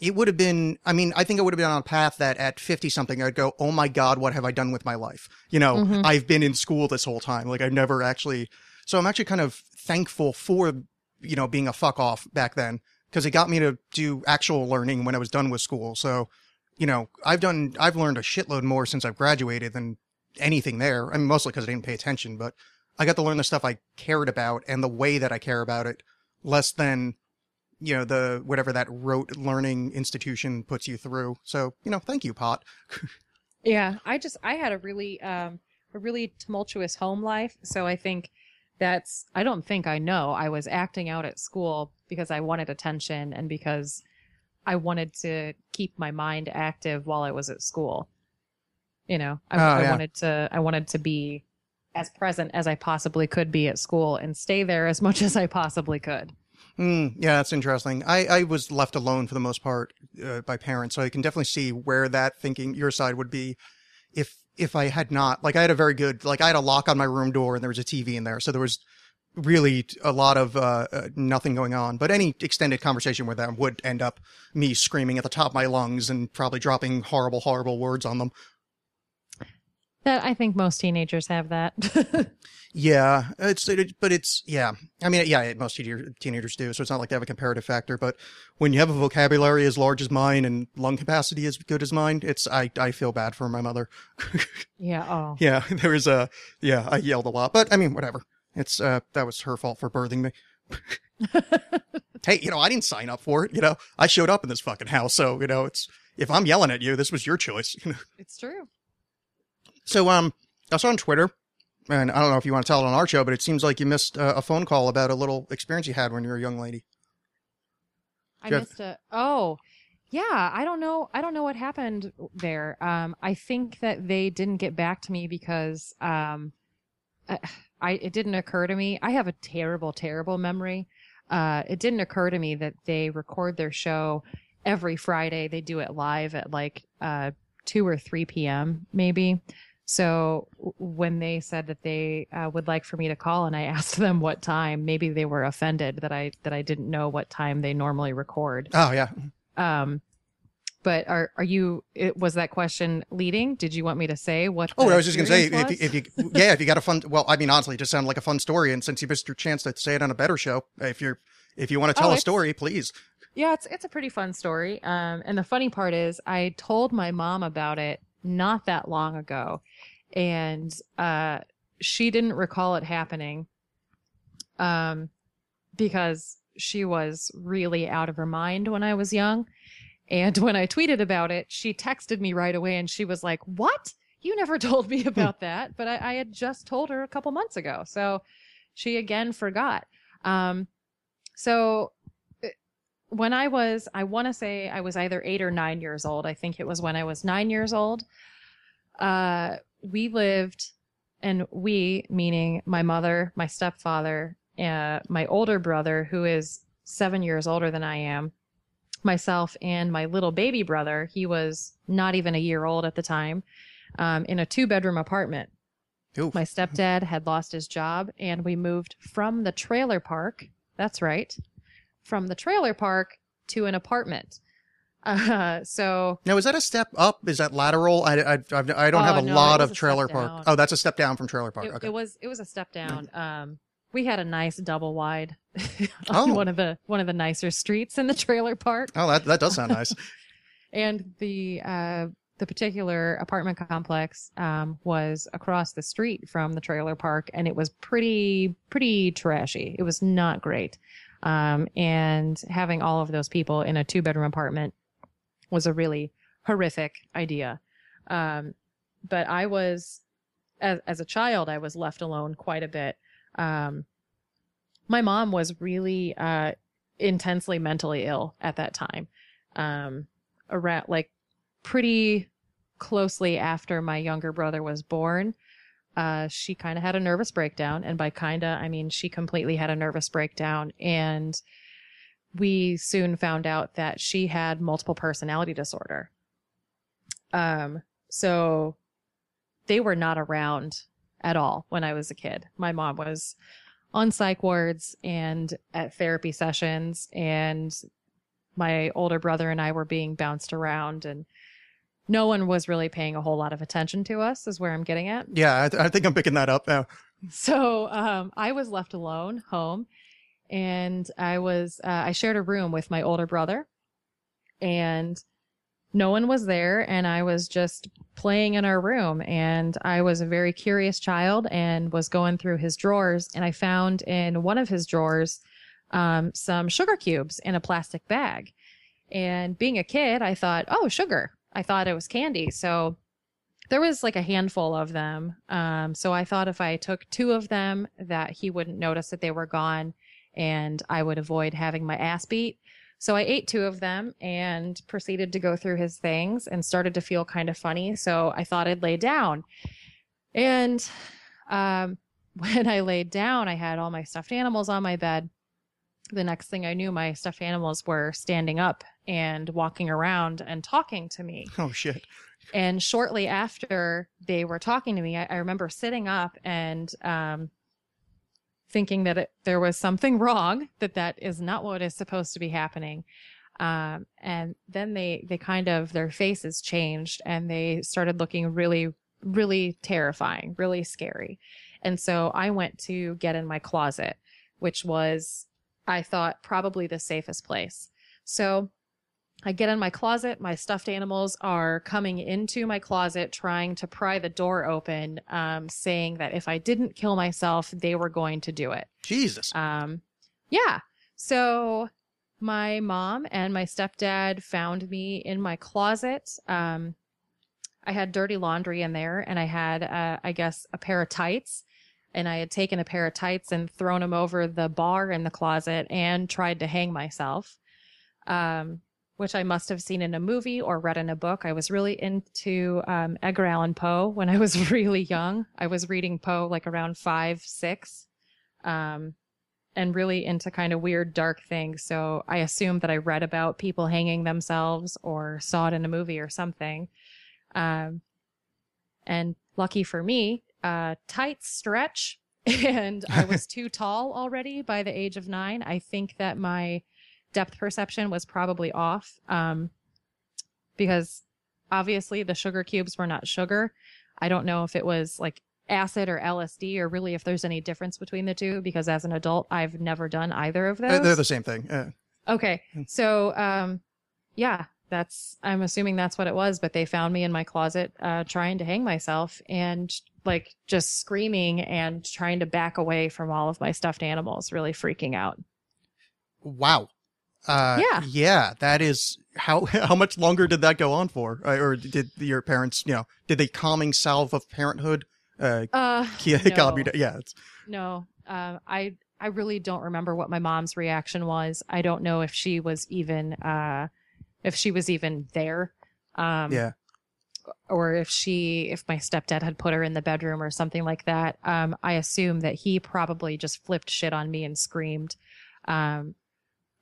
it would have been. I mean, I think I would have been on a path that at 50 something, I'd go, oh my god, what have I done with my life? You know, Mhm. I've been in school this whole time. Like I've never actually. So I'm actually kind of thankful for you know being a fuck off back then because it got me to do actual learning when I was done with school. So, you know, I've done, I've learned a shitload more since I've graduated than anything there. I mean, mostly because I didn't pay attention, but I got to learn the stuff I cared about and the way that I care about it less than, you know, the, whatever that rote learning institution puts you through. So, you know, thank you, Pot. <laughs> Yeah, I just I had a really um a really tumultuous home life, so I think that's I don't think I know. I was acting out at school because I wanted attention and because I wanted to keep my mind active while I was at school. You know, I, Oh, I yeah. wanted to I wanted to be as present as I possibly could be at school and stay there as much <laughs> as I possibly could. Mm, yeah, that's interesting. I, I was left alone for the most part uh, by parents, so I can definitely see where that thinking your side would be if if I had not. Like I had a very good like I had a lock on my room door and there was a TV in there, so there was really a lot of uh, uh, nothing going on. But any extended conversation with them would end up me screaming at the top of my lungs and probably dropping horrible, horrible words on them. That I think most teenagers have that. <laughs> Yeah, it's it, but it's yeah. I mean, yeah, most teenagers do. So it's not like they have a comparative factor. But when you have a vocabulary as large as mine and lung capacity as good as mine, it's I I feel bad for my mother. <laughs> yeah, oh. yeah, <laughs> there was a yeah. I yelled a lot, but I mean, whatever. It's uh that was her fault for birthing me. <laughs> hey, you know, I didn't sign up for it. You know, I showed up in this fucking house, so you know, it's if I'm yelling at you, this was your choice. You know. It's true. So, um, I saw on Twitter, and I don't know if you want to tell it on our show, but it seems like you missed uh, a phone call about a little experience you had when you were a young lady. I Jeff- missed a. Oh, yeah. I don't know. I don't know what happened there. Um, I think that they didn't get back to me because um, I, I it didn't occur to me. I have a terrible, terrible memory. Uh, it didn't occur to me that they record their show every Friday. They do it live at like uh two or three p.m. maybe. So when they said that they uh, would like for me to call, and I <laughs> asked them what time, maybe they were offended that I that I didn't know what time they normally record. Oh yeah, Um, but are are you? It, was that question leading? Did you want me to say what? Oh, I was just gonna say if you, if you yeah if you got a fun well I mean honestly it just sounded like a fun story and since you missed your chance to say it on a better show if you're if you want to Oh, tell a story please Yeah, it's it's a pretty fun story. Um, and the funny part is, I told my mom about it not that long ago, and uh, she didn't recall it happening. Um, because she was really out of her mind when I was young, and when I tweeted about it, she texted me right away, and she was like, "What? You never <laughs> told me about that?" But I, I had just told her a couple months ago, so she again forgot. Um, so when I was, I want to say I was either eight or nine years old. I think it was when I was nine years old. Uh, we lived, and we, meaning my mother, my stepfather, uh, my older brother, who is seven years older than I am, myself, and my little baby brother, he was not even a year old at the time, um, in a two bedroom apartment. Ooh. My stepdad had lost his job, and we moved from the trailer park. That's right. From the trailer park to an apartment. <laughs> Uh, so Now, is that a step up? Is that lateral? I, I, I've, I don't Oh, have a no, lot of trailer park. Oh, that's a step down from trailer park. it, okay. it was it was a step down. Um, we had a nice double wide <laughs> Oh. on one of the one of the nicer streets in the trailer park, oh, that, that does sound nice. <laughs> <laughs> and the uh, the particular apartment complex um, was across the street from the trailer park, and it was pretty pretty trashy. It was not great, um, and having all of those people in a two bedroom apartment was a really horrific idea. Um, but I was, as, as a child, I was left alone quite a bit. Um, my mom was really uh, intensely mentally ill at that time. Um, around like pretty closely after my younger brother was born, uh, she kind of had a nervous breakdown, and by kinda I mean she completely had a nervous breakdown, and we soon found out that she had multiple personality disorder. Um, so they were not around at all when I was a kid. My mom was on psych wards and at therapy sessions, and my older brother and I were being bounced around, and no one was really paying a whole lot of attention to us, is where I'm getting at. Yeah, I, th- I think I'm picking that up now. So um, I was left alone home, and I was uh, I shared a room with my older brother, and no one was there, and I was just playing in our room, and I was a very curious child, and was going through his drawers, and I found in one of his drawers um, some sugar cubes in a plastic bag, and being a kid, I thought, oh, sugar. I thought it was candy, so there was like a handful of them. Um, so I thought if I took two of them, that he wouldn't notice that they were gone, and I would avoid having my ass beat. So I ate two of them and proceeded to go through his things and started to feel kind of funny. So I thought I'd lay down. And um, <laughs> when I laid down, I had all my stuffed animals on my bed. The next thing I knew, my stuffed animals were standing up and walking around and talking to me. Oh shit. And shortly after they were talking to me, I, I remember sitting up and um, thinking that it, there was something <laughs> wrong, that that is not what is supposed to be happening. Um, and then they, they kind of, their faces changed and they started looking really, really terrifying, really scary. And so I went to get in my closet, which was, I thought, probably the safest place. So I get in my closet. My stuffed animals are coming into my closet, trying to pry the door open, um, saying that if I didn't kill myself, they were going to do it. Jesus. Um, yeah. So my mom and my stepdad found me in my closet. Um, I had dirty laundry in there, and I had, uh, I guess, a pair of tights. And I had taken a pair of tights and thrown them over the bar in the closet and tried to hang myself. Um, which I must have seen in a movie or read in a book. I was really into um, Edgar Allan Poe when I <laughs> was really young. I was reading Poe like around five, six, um, and really into kind of weird, dark things. So I assumed that I read about people hanging themselves or saw it in a movie or something. Um, and lucky for me, uh, tight stretch. <laughs> And I was <laughs> too tall already by the age of nine. I think that my depth perception was probably off um, because obviously the sugar cubes were not sugar. I don't know if it was like acid or LSD or really if there's any difference between the two because as an adult, I've never done either of those. Uh, They're the same thing. Uh, Okay. So, um, yeah, that's, I'm assuming that's what it was, but they found me in my closet, uh, trying to hang myself and like just screaming and trying to back away from all of my stuffed animals, really freaking out. wow. Uh, Yeah. Yeah. That is how <laughs> how much longer did that go on for? Uh, or did your parents, you know, did they calming salve of parenthood? Uh, Uh, <laughs> yeah, no. Yeah. It's, no, uh, I, I really don't remember what my mom's reaction was. I don't know if she was even, uh, if she was even there. Um, yeah. or if she if my stepdad had put her in the bedroom or something like that um i assume that he probably just flipped shit on me and screamed um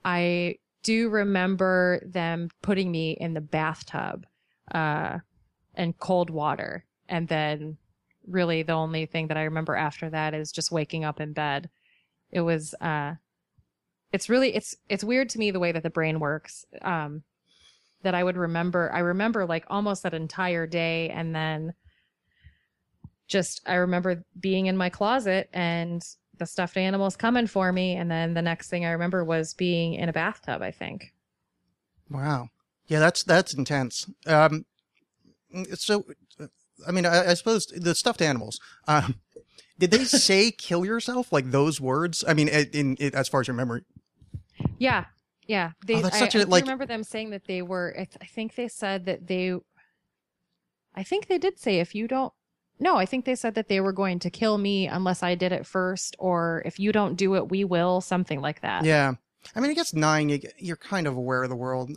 i do remember them putting me in the bathtub uh and cold water and then really the only thing that i remember after that is just waking up in bed it was uh it's really it's it's weird to me the way that the brain works um that I would remember. I remember like almost that entire day. And then just, I remember being in my closet and the stuffed animals coming for me. And then the next thing I remember was being in a bathtub, I think. Wow. Yeah, that's that's intense. Um, so, I mean, I, I suppose the stuffed animals. Um, did they <laughs> say "kill yourself" like those words? I mean, in, in as far as your memory. Yeah, yeah. They, Oh, that's I, such I a, do like- remember them saying that they were. I, th- I think they said that they. I think they did say if you don't. No, I think they said that they were going to kill me unless I did it first, or if you don't do it, we will. Something like that. Yeah, I mean, I guess nine. You're kind of aware of the world.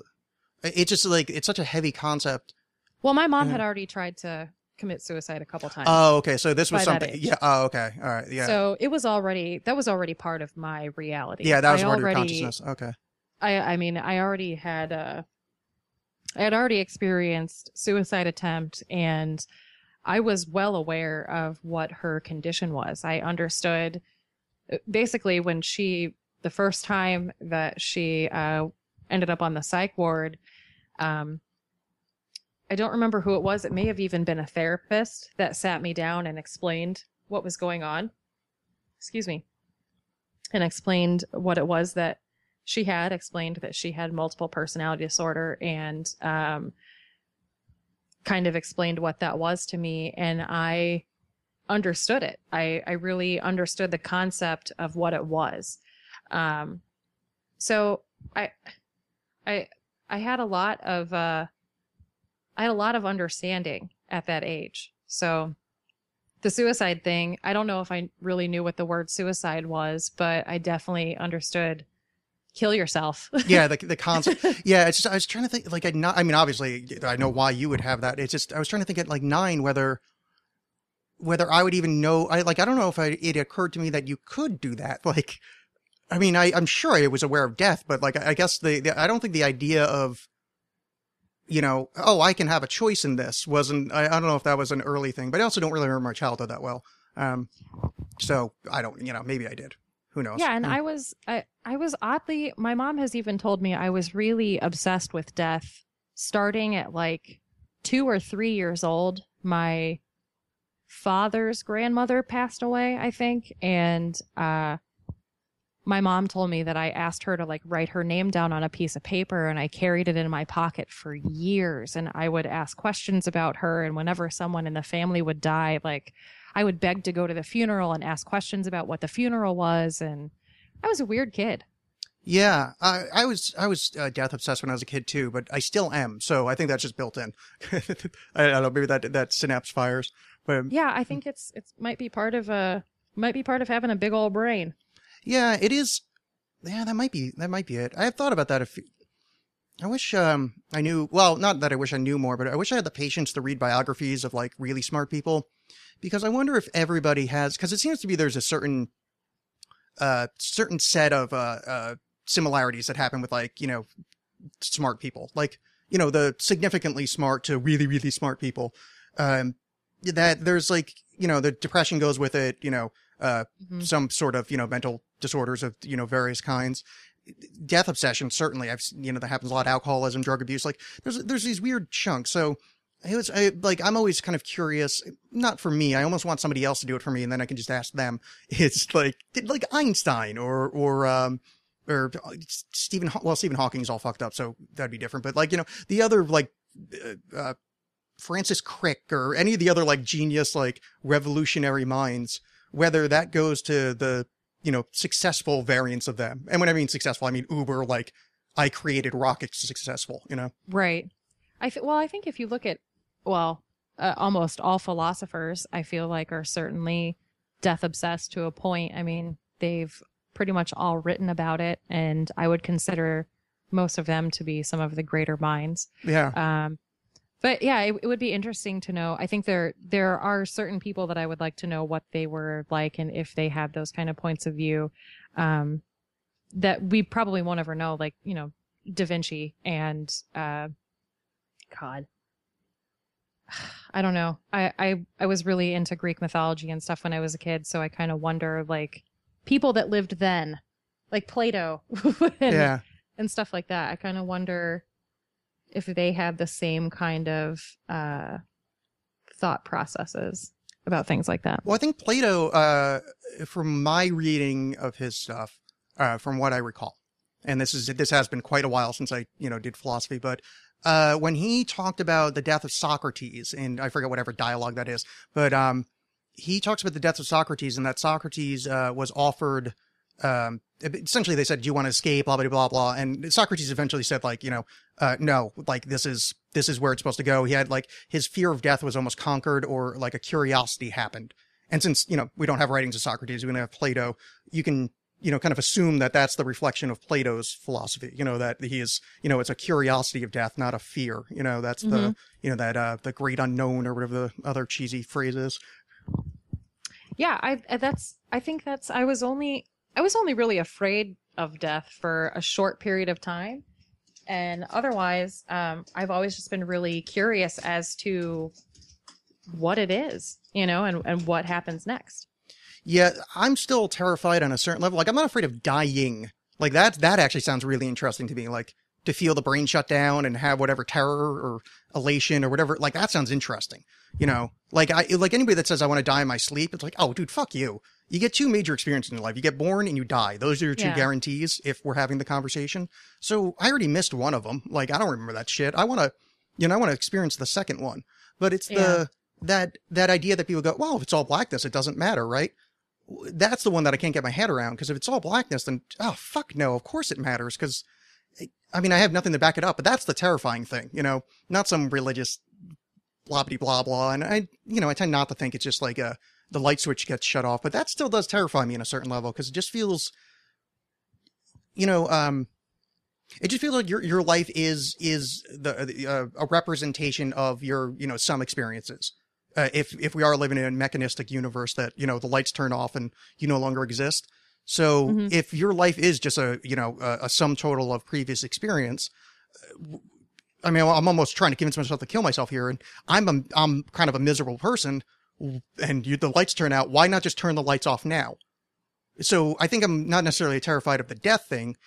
It it just like it's such a heavy concept. Well, my mom had already tried to commit suicide a couple times. Oh, okay. So this was something. Yeah. Oh, okay. All right. Yeah. So it was already that was already part of my reality. yeah, that was I part of your already- consciousness. Okay. I I mean I already had uh I had already experienced suicide attempt and I was well aware of what her condition was. I understood basically when she the first time that she uh ended up on the psych ward um I don't remember who it was. It may have even been a therapist that sat me down and explained what was going on. Excuse me. And explained what it was that she had explained that she had multiple personality disorder and um, kind of explained what that was to me and i understood it. I i really understood the concept of what it was. Um so i i i had a lot of uh i had a lot of understanding at that age. So the suicide thing i don't know if i really knew what the word suicide was but i definitely understood kill yourself <laughs> Yeah. The the concept. Yeah. It's just I was trying to think. Like I not. I mean, obviously, I know why you would have that. It's just I was trying to think at like nine whether whether I would even know. I like I don't know if I, it occurred to me that you could do that. <laughs> Like, I mean, I I'm sure I was aware of death, but like I guess the, the I don't think the idea of you know, oh, I can have a choice in this wasn't, I, I don't know if that was an early thing, but I also don't really remember my childhood that well. Um, so I don't, you know, maybe I did. Who knows? Yeah, and Hmm. I was I I was oddly my mom has even told me I was really obsessed with death starting at like 2 or 3 years old. My father's grandmother passed away, I think, and uh my mom told me that I asked her to like write her name down on a piece of paper and I carried it in my pocket for years and I would ask questions about her and whenever someone in the family would die like I would beg to go to the funeral and ask questions about what the funeral was and I was a weird kid. Yeah, I, I was I was uh, death obsessed when I was a kid too, but I still am. So I think that's just built in. <laughs> I, I don't know, maybe that that synapse fires. But Yeah, I think it's it might be part of a might be part of having a big old brain. yeah, it is. Yeah, that might be that might be it. I have thought about that. a few. I wish um I knew. Well, not that I wish I knew more, but I wish I had the patience to read biographies of like really smart people, because I wonder if everybody has. Because it seems to be there's a certain uh certain set of uh uh similarities that happen with like you know smart people. Like you know the significantly smart to really really smart people. Um that there's like you know the depression goes with it you know uh Mhm. some sort of you know mental disorders of you know various kinds. Death obsession certainly. I've you know that happens a lot. Alcoholism drug abuse like there's there's these weird chunks. So it was I, like i'm always kind of curious not for me i almost want somebody else to do it for me and then i can just ask them <laughs> it's like like einstein or or um or uh, Stephen, well, Stephen Hawking's all fucked up, so that'd be different. But like, you know, the other like, uh, uh, Francis Crick or any of the other like genius, like revolutionary minds, whether that goes to the, you know, successful variants of them. And when I mean successful, I mean Uber, like I created rockets successful, you know? Right. I th- well, I think if you look at well, uh, almost all philosophers, I feel like are certainly death obsessed to a point. I mean, they've pretty much all written about it, and I would consider most of them to be some of the greater minds. Yeah. Um, but yeah, it, it would be interesting to know. I think there there are certain people that I would like to know what they were like and if they had those kind of points of view. Um, that we probably won't ever know, like you know, Da Vinci and uh, God. <sighs> I don't know. I, I I was really into Greek mythology and stuff when I was a kid, so I kind of wonder like people that lived then, like Plato <laughs> and, yeah. and stuff like that. I kind of wonder if they had the same kind of uh, thought processes about things like that. Well, I think Plato, uh, from my reading of his stuff, uh, from what I recall, and this is this has been quite a while since I you know did philosophy, but uh, when he talked about the death of Socrates, and I forget whatever dialogue that is, but um, he talks about the death of Socrates and that Socrates uh, was offered. Um, essentially, they said, "Do you want to escape?" Blah blah blah blah. And Socrates eventually said, "Like you know, uh, no, like this is this is where it's supposed to go." He had like his fear of death was almost conquered, or like a curiosity happened. And since you know we don't have writings of Socrates, we don't have Plato, you can you know kind of assume that that's the reflection of Plato's philosophy. You know that he is you know it's a curiosity of death, not a fear. You know that's the Mhm. you know that uh the great unknown or whatever the other cheesy phrase is. Yeah, I I- that's I think that's I was only I was only really afraid of death for a short period of time. And otherwise, um, I've always just been really curious as to what it is, you know, and, and what happens next. Yeah, I'm still terrified on a certain level. Like I'm not afraid of dying. Like that that actually sounds really interesting to me. Like to feel the brain shut down and have whatever terror or elation or whatever. Like that sounds interesting. You know, like I like anybody that says I want to die in my sleep. It's like, oh, dude, fuck you. You get two major experiences in your life. You get born and you die. Those are your two Yeah. guarantees if we're having the conversation. So I already missed one of them. Like I don't remember that shit. I want to, you know, I want to experience the second one. But it's Yeah. the that that idea that people go, well, if it's all blackness, it doesn't matter, right? That's the one that I can't get my head around because if it's all blackness, then oh fuck no, of course it matters because. I mean, I have nothing to back it up, but that's the terrifying thing, you know, not some religious blah blah blah blah. And I, you know, I tend not to think it's just like a the light switch gets shut off, but that still does terrify me in a certain level because it just feels, you know, um, it just feels like your your life is is the the, uh, a representation of your you know some experiences. Uh, if if we are living in a mechanistic universe that you know the lights turn off and you no longer exist, so Mhm. if your life is just a you know a, a sum total of previous experience, uh, I mean I'm almost trying to convince myself to kill myself here, and I'm a, I'm kind of a miserable person, and you, the lights turn out. Why not just turn the lights off now? So I think I'm not necessarily terrified of the death thing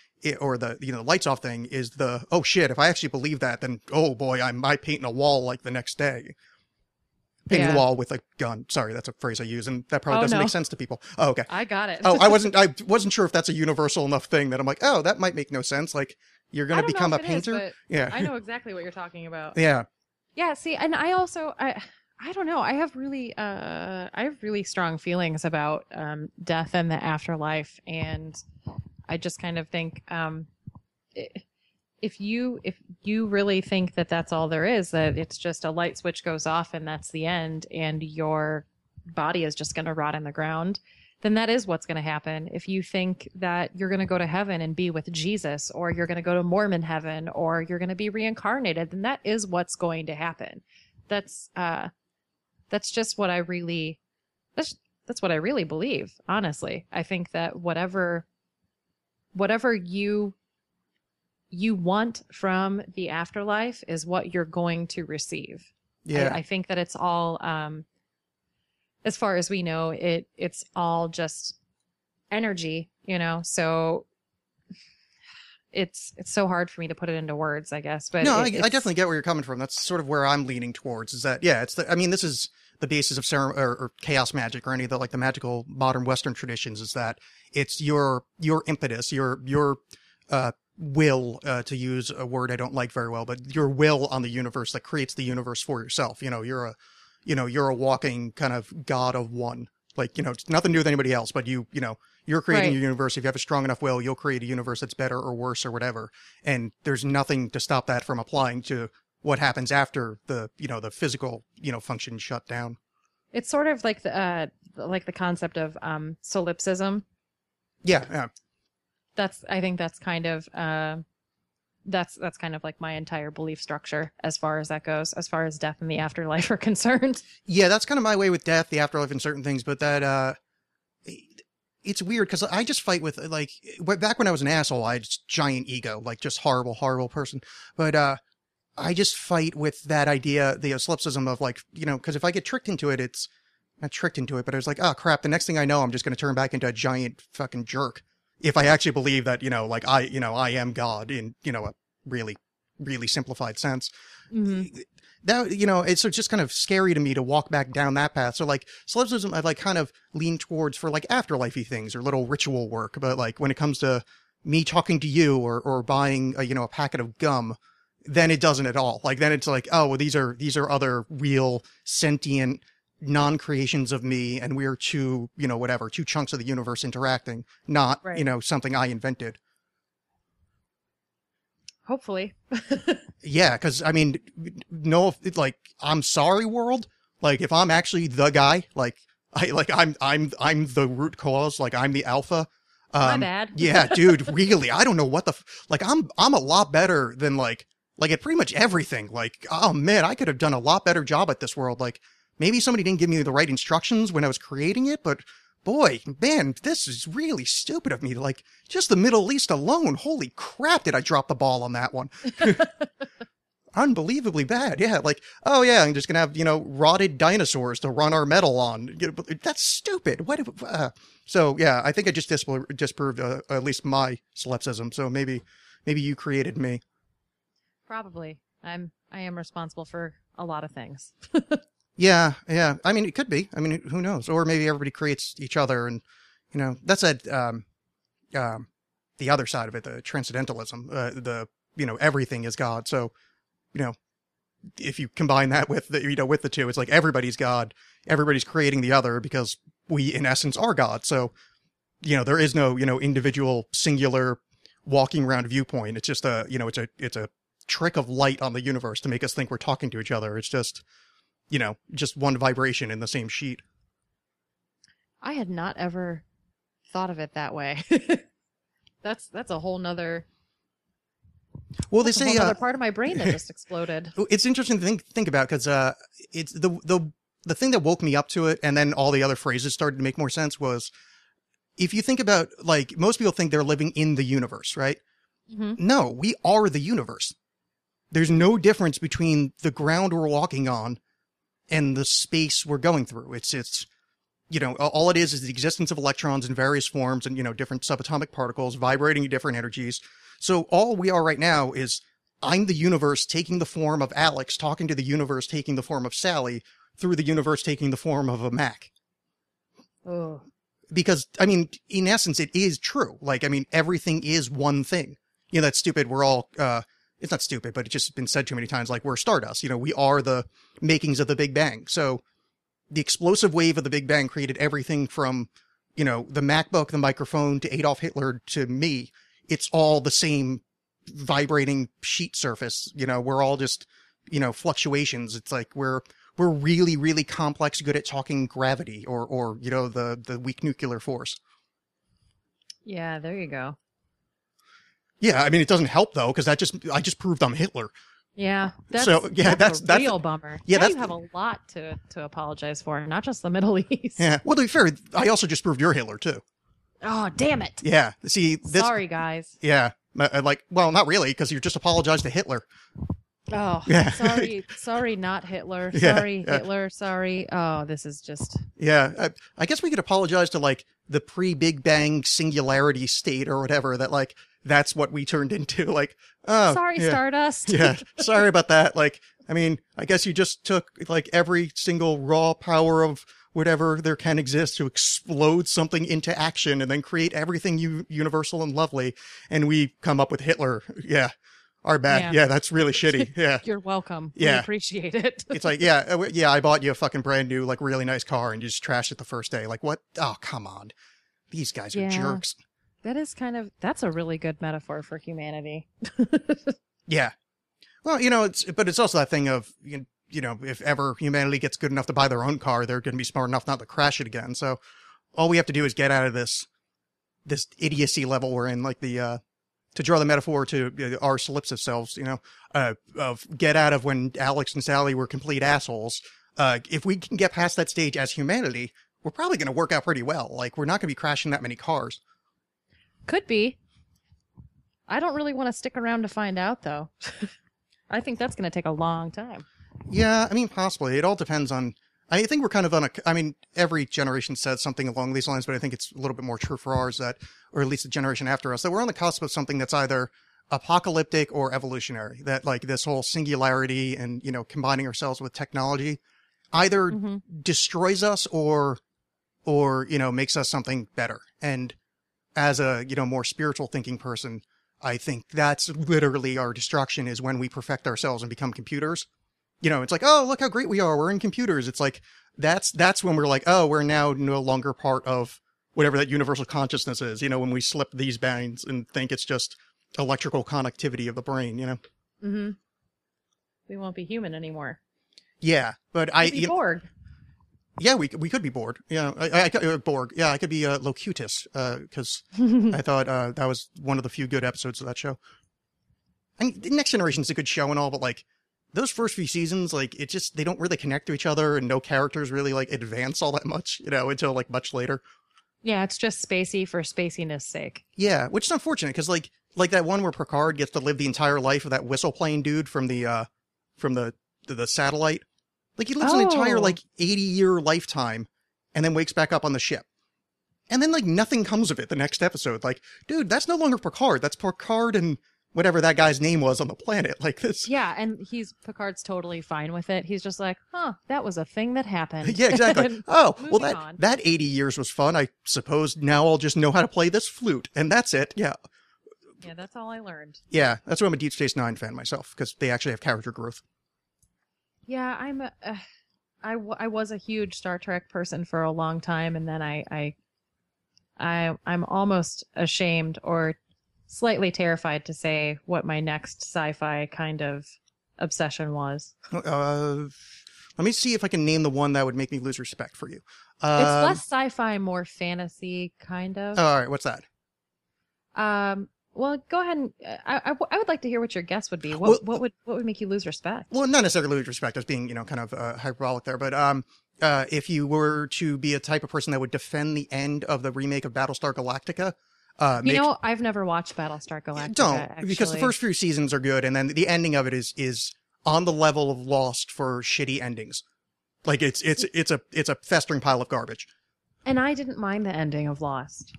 or the you know the lights off thing. Is the oh shit? If I actually believe that, then oh boy, I might paint a wall like the next day. Painting Yeah. a wall with a gun. Sorry, that's a phrase I use, and that probably Oh, doesn't no. make sense to people. Oh, okay. I got it. Oh, I <laughs> wasn't. I wasn't sure if that's a universal enough thing that I'm like, oh, that might make no sense. Like you're going to become a it is, painter. but yeah. I know exactly what you're talking about. Yeah. Yeah, see, and I also I I don't know. I have really uh I have really strong feelings about um death and the afterlife and I just kind of think um i- if you if you really think that that's all there is that it's just a light switch goes off and that's the end and your body is just going to rot in the ground then that is what's going to happen. If you think that you're going to go to heaven and be with Jesus or you're going to go to Mormon heaven or you're going to be reincarnated then that is what's going to happen. That's uh that's just what I really that's that's what I really believe honestly. I think that whatever whatever you you want from the afterlife is what you're going to receive Yeah. I, I think that it's all um as far as we know it it's all just energy you know so it's it's so hard for me to put it into words i guess but no, it- I, I definitely get where you're coming from. That's sort of where I'm leaning towards. Is that yeah? It's the. I mean, this is the basis of cerem- or, or chaos magic or any of the like the magical modern Western traditions. Is that it's your your impetus, your your uh, will uh, to use a word I don't like very well, but your will on the universe that creates the universe for yourself. You know, you're a you know you're a walking kind of god of one. Like you know, it's nothing to do with anybody else, but you you know you're creating Right. your universe. If you have a strong enough will, you'll create a universe that's better or worse or whatever and there's nothing to stop that from applying to what happens after the you know the physical you know function shut down it's sort of like the uh like the concept of um solipsism yeah yeah that's i think that's kind of uh that's that's kind of like my entire belief structure as far as that goes as far as death and the afterlife <laughs> are concerned. Yeah that's kind of my way with death the afterlife and certain things but that uh it's weird because i just fight with like back when i was an asshole i had giant ego like just horrible horrible person but uh i just fight with that idea the solipsism of like you know because if i get tricked into it it's not tricked into it but i was like oh crap the next thing i know i'm just going to turn back into a giant fucking jerk if i actually believe that you know like i you know i am god in you know a really really simplified sense. hmm That you know, it's just kind of scary to me to walk back down that path. So like solipsism, I've like kind of leaned towards for like afterlifey things or little ritual work. But like when it comes to me talking to you or or buying a, you know a packet of gum, then it doesn't at all. Like then it's like oh well these are these are other real sentient non-creations of me and we're two you know whatever two chunks of the universe interacting not Right. you know something i invented Hopefully. Yeah, because I mean, no, like I'm sorry, world. Like if I'm actually the guy, like I like I'm I'm I'm the root cause. Like I'm the alpha. My Um, bad. yeah, dude. Really, I don't know what the f- like. I'm I'm a lot better than like like at pretty much everything. Like oh man, I could have done a lot better job at this world. Like maybe somebody didn't give me the right instructions when I was creating it, but boy, man, this is really stupid of me. Like just the Middle East alone. Holy crap, did I drop the ball on that one? <laughs> unbelievably bad. Yeah, like, oh yeah, I'm just gonna have you know rotted dinosaurs to run our metal on. That's stupid. What? if- Uh, so yeah, I think I just dispro- disproved uh, at least my solipsism. So maybe, maybe you created me. Probably. I'm I am responsible for a lot of things. <laughs> Yeah, yeah. I mean, it could be. I mean, who knows? Or maybe everybody creates each other, and you know, that's a um, um, the other side of it, the transcendentalism. Uh, the you know, everything is God. So, you know, if you combine that with the you know with the two, it's like everybody's God. Everybody's creating the other because we, in essence, are God. So, you know, there is no you know individual singular walking around viewpoint. It's just a you know, it's a it's a trick of light on the universe to make us think we're talking to each other. It's just you know, just one vibration in the same sheet. I had not ever thought of it that way. <laughs> that's that's a whole nother Well, they that's a whole say uh, part of my brain that <laughs> just exploded. it's interesting to think think about because uh, it's the the the thing that woke me up to it, and then all the other phrases started to make more sense. Was if you think about like most people think they're living in the universe, right? hmm No, we are the universe. There's no difference between the ground we're walking on and the space we're going through. It's it's you know all it is is the existence of electrons in various forms and you know different subatomic particles vibrating at different energies. So all we are right now is I'm the universe taking the form of Alex talking to the universe taking the form of Sally through the universe taking the form of a Mac Oh, because I mean, in essence, it is true. Like, I mean, everything is one thing. You know, that's stupid. We're all, uh, it's not stupid, but it's just been said too many times. Like, we're stardust. You know, we are the makings of the Big Bang. So, the explosive wave of the Big Bang created everything from, you know, the MacBook, the microphone, to Adolf Hitler, to me. It's all the same vibrating sheet surface. You know, we're all just, you know, fluctuations. It's like we're we're really, really complex, good at talking gravity or, or you know, the the weak nuclear force. yeah. There you go. Yeah, I mean, it doesn't help though, because that just I just proved I'm Hitler. Yeah. That's, So, yeah, that's- that's, a that's- real bummer. yeah, Now that's- you have a lot to to apologize for, not just the Middle <laughs> East. Yeah. Well, to be fair, I also just proved you're Hitler too. Oh, damn it. Yeah. See, this. Sorry, guys. Yeah. Uh, Like, well, not really, because you just apologized to Hitler. Oh, Yeah. sorry, <laughs> sorry, not Hitler. Yeah, Sorry, yeah. Hitler. Sorry. Oh, this is just Yeah. I, I guess we could apologize to like the pre-Big Bang singularity state or whatever. That like that's what we turned into. <laughs> Like, oh, sorry, yeah. Stardust. yeah, <laughs> sorry about that. Like, I mean, I guess you just took like every single raw power of whatever there can exist to explode something into action and then create everything u- universal and lovely. And we come up with Hitler. <laughs> Yeah. Our bad. Yeah. Yeah, that's really shitty. Yeah. You're welcome. We Yeah. appreciate it. It's like, yeah, uh, yeah, I bought you a fucking brand new, like, really nice car and you just trashed it the first day. Like, what? Oh, come on. These guys are Yeah. jerks. That is kind of that's a really good metaphor for humanity. <laughs> Yeah. Well, you know, it's but it's also that thing of you, know, if ever humanity gets good enough to buy their own car, they're going to be smart enough not to crash it again. So all we have to do is get out of this this idiocy level we're in, like the uh to draw the metaphor to uh, our solipsic selves, you know, uh of get out of when Alex and Sally were complete assholes. Uh if we can get past that stage as humanity, we're probably going to work out pretty well. Like we're not going to be crashing that many cars. Could be. I don't really want to stick around to find out though. <laughs> I think that's going to take a long time. Yeah, I mean, possibly. It all depends on. I think we're kind of on a. I mean, every generation says something along these lines, but I think it's a little bit more true for ours that, or at least the generation after us, that we're on the cusp of something that's either apocalyptic or evolutionary. That like this whole singularity and you know combining ourselves with technology either hmm destroys us or or you know makes us something better. And as a you know more spiritual thinking person, I think that's literally our destruction is when we perfect ourselves and become computers. You know, it's like, oh, look how great we are. We're in computers. It's like that's that's when we're like, oh, we're now no longer part of whatever that universal consciousness is. You know, when we slip these bands and think it's just electrical connectivity of the brain. You know, hmm We won't be human anymore. yeah. But I, be you know. Yeah, we we could be bored. Yeah, I, I, I could- uh, Borg. Yeah, I could be uh, Locutus because <laughs> I thought uh, that was one of the few good episodes of that show. I mean, Next Generation's a good show and all, but like those first few seasons, like it just they don't really connect to each other, and no characters really like advance all that much, you know, until like much later. yeah, it's just spacey for spaciness sake. Yeah, which is unfortunate because like like that one where Picard gets to live the entire life of that whistle playing dude from the uh from the the, the satellite. Like he lives an entire Oh. like eighty year lifetime, and then wakes back up on the ship. And then like nothing comes of it the next episode. Like, dude, that's no longer Picard. That's Picard and whatever that guy's name was on the planet. <laughs> Like this. Yeah, and he's Picard's totally fine with it. He's just like, huh, that was a thing that happened. <laughs> Yeah, exactly. <laughs> Oh, well, that on. that eighty years was fun. I suppose now I'll just know how to play this flute, and that's it. Yeah, yeah, that's all I learned. yeah. That's why I'm a Deep Space Nine fan myself because they actually have character growth. Yeah, I'm a, uh, I, w- I was a huge Star Trek person for a long time, and then I, I, I, I'm almost ashamed or slightly terrified to say what my next sci-fi kind of obsession was. <laughs> Uh, let me see if I can name the one that would make me lose respect for you. It's Um, less sci-fi, more fantasy, kind of. all right, what's that? um, well, go ahead and uh, I, I, w- I would like to hear what your guess would be. What, Well- what would, what would make you lose respect? Well, not necessarily lose respect. I was being, you know, kind of uh, hyperbolic there, but um, uh, if you were to be a type of person that would defend the end of the remake of Battlestar Galactica, uh, you make, know, I've never watched Battlestar Galactica. don't because the first few seasons are good, and then the ending of it is is on the level of Lost for shitty endings. Like it's it's it's a it's a festering pile of garbage. And I didn't mind the ending of Lost.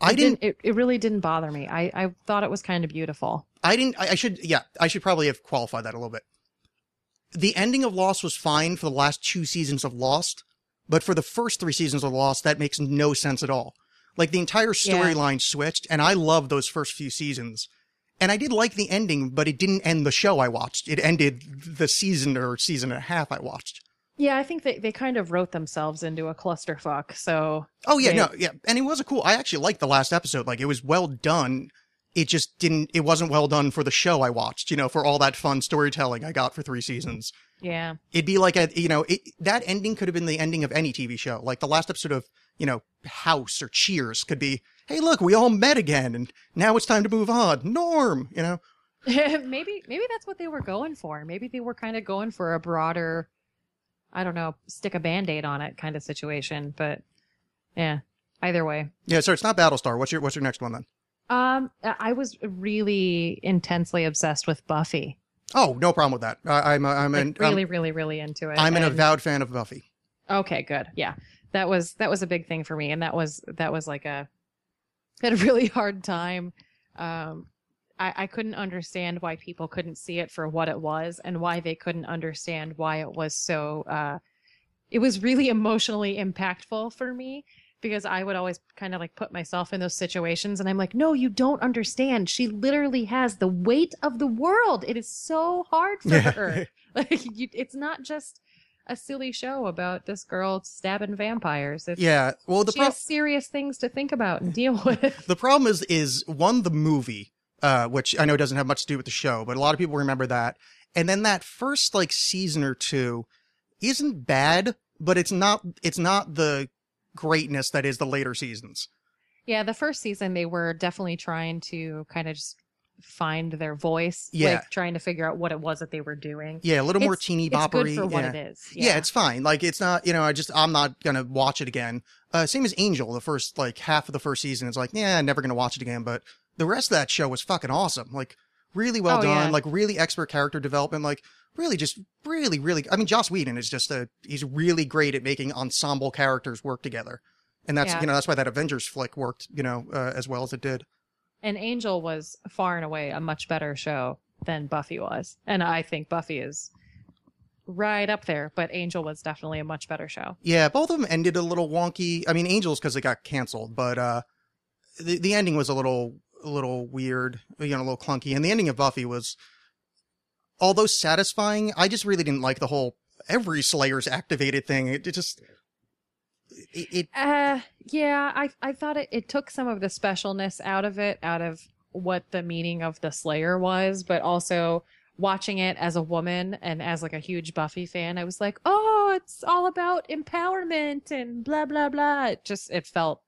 I It didn't It, it really didn't bother me. I, I thought it was kind of beautiful. I didn't. I, I should. Yeah, I should probably have qualified that a little bit. The ending of Lost was fine for the last two seasons of Lost, but for the first three seasons of Lost, that makes no sense at all. Like the entire Yeah. storyline switched, and I loved those first few seasons. And I did like the ending, but it didn't end the show I watched. It ended the season or season and a half I watched. Yeah, I think they, they kind of wrote themselves into a clusterfuck. So Oh yeah, They- no, yeah, and it was a cool. I actually liked the last episode. Like it was well done. It just didn't. It wasn't well done for the show I watched. You know, for all that fun storytelling I got for three seasons. yeah, It'd be like a, you know, it, that ending could have been the ending of any TV show. Like the last episode of, you know, House or Cheers could be, hey, look, we all met again, and now it's time to move on. Norm, you know. <laughs> maybe maybe that's what they were going for. Maybe they were kind of going for a broader, I don't know, stick a band aid on it kind of situation. But yeah, either way. Yeah, so it's not Battlestar. What's your What's your next one then? Um, I was really intensely obsessed with Buffy. Oh, no problem with that. I, I'm I'm Like, an really, I'm, really, really into it. I'm an and- avowed fan of Buffy. Okay, good. Yeah. That was that was a big thing for me and that was that was like a had a really <laughs> hard time. Um I, I couldn't understand why people couldn't see it for what it was and why they couldn't understand why it was so uh it was really emotionally impactful for me because I would always kind of like put myself in those situations and I'm like, no, you don't understand. She literally has the weight of the world. It is so hard for her. <laughs> <laughs> Like you, it's not just a silly show about this girl stabbing vampires. It's, yeah. Well, the she pro- has serious things to think about and deal <laughs> with. the problem is is one the movie uh which i know doesn't have much to do with the show but a lot of people remember that and then that first like season or two isn't bad but it's not it's not the greatness that is the later seasons yeah, the first season they were definitely trying to kind of just find their voice. Yeah. Like trying to figure out what it was that they were doing. yeah a little more It's- teeny It's boppery good for what yeah. it is. yeah. it's fine like it's not you know i just i'm not gonna watch it again uh same as angel the first like half of the first season is like yeah never gonna watch it again but the rest of that show was fucking awesome like really well Oh, done yeah. like really expert character development like really just really really i mean joss whedon is just a he's really great at making ensemble characters work together and that's Yeah. you know that's why that avengers flick worked you know uh, as well as it did And Angel was far and away a much better show than Buffy was. And I think Buffy is right up there, but Angel was definitely a much better show. Yeah, both of them ended a little wonky. I mean, Angels because it got canceled, but uh, the the ending was a little a little weird, you know, a little clunky. And the ending of Buffy was, although satisfying, I just really didn't like the whole every Slayer's activated thing. It, it just it, it Uh, yeah, I I thought it, it took some of the specialness out of it, out of what the meaning of the Slayer was, but also watching it as a woman and as like a huge Buffy fan, I was like, oh, it's all about empowerment and blah blah blah. It just it felt,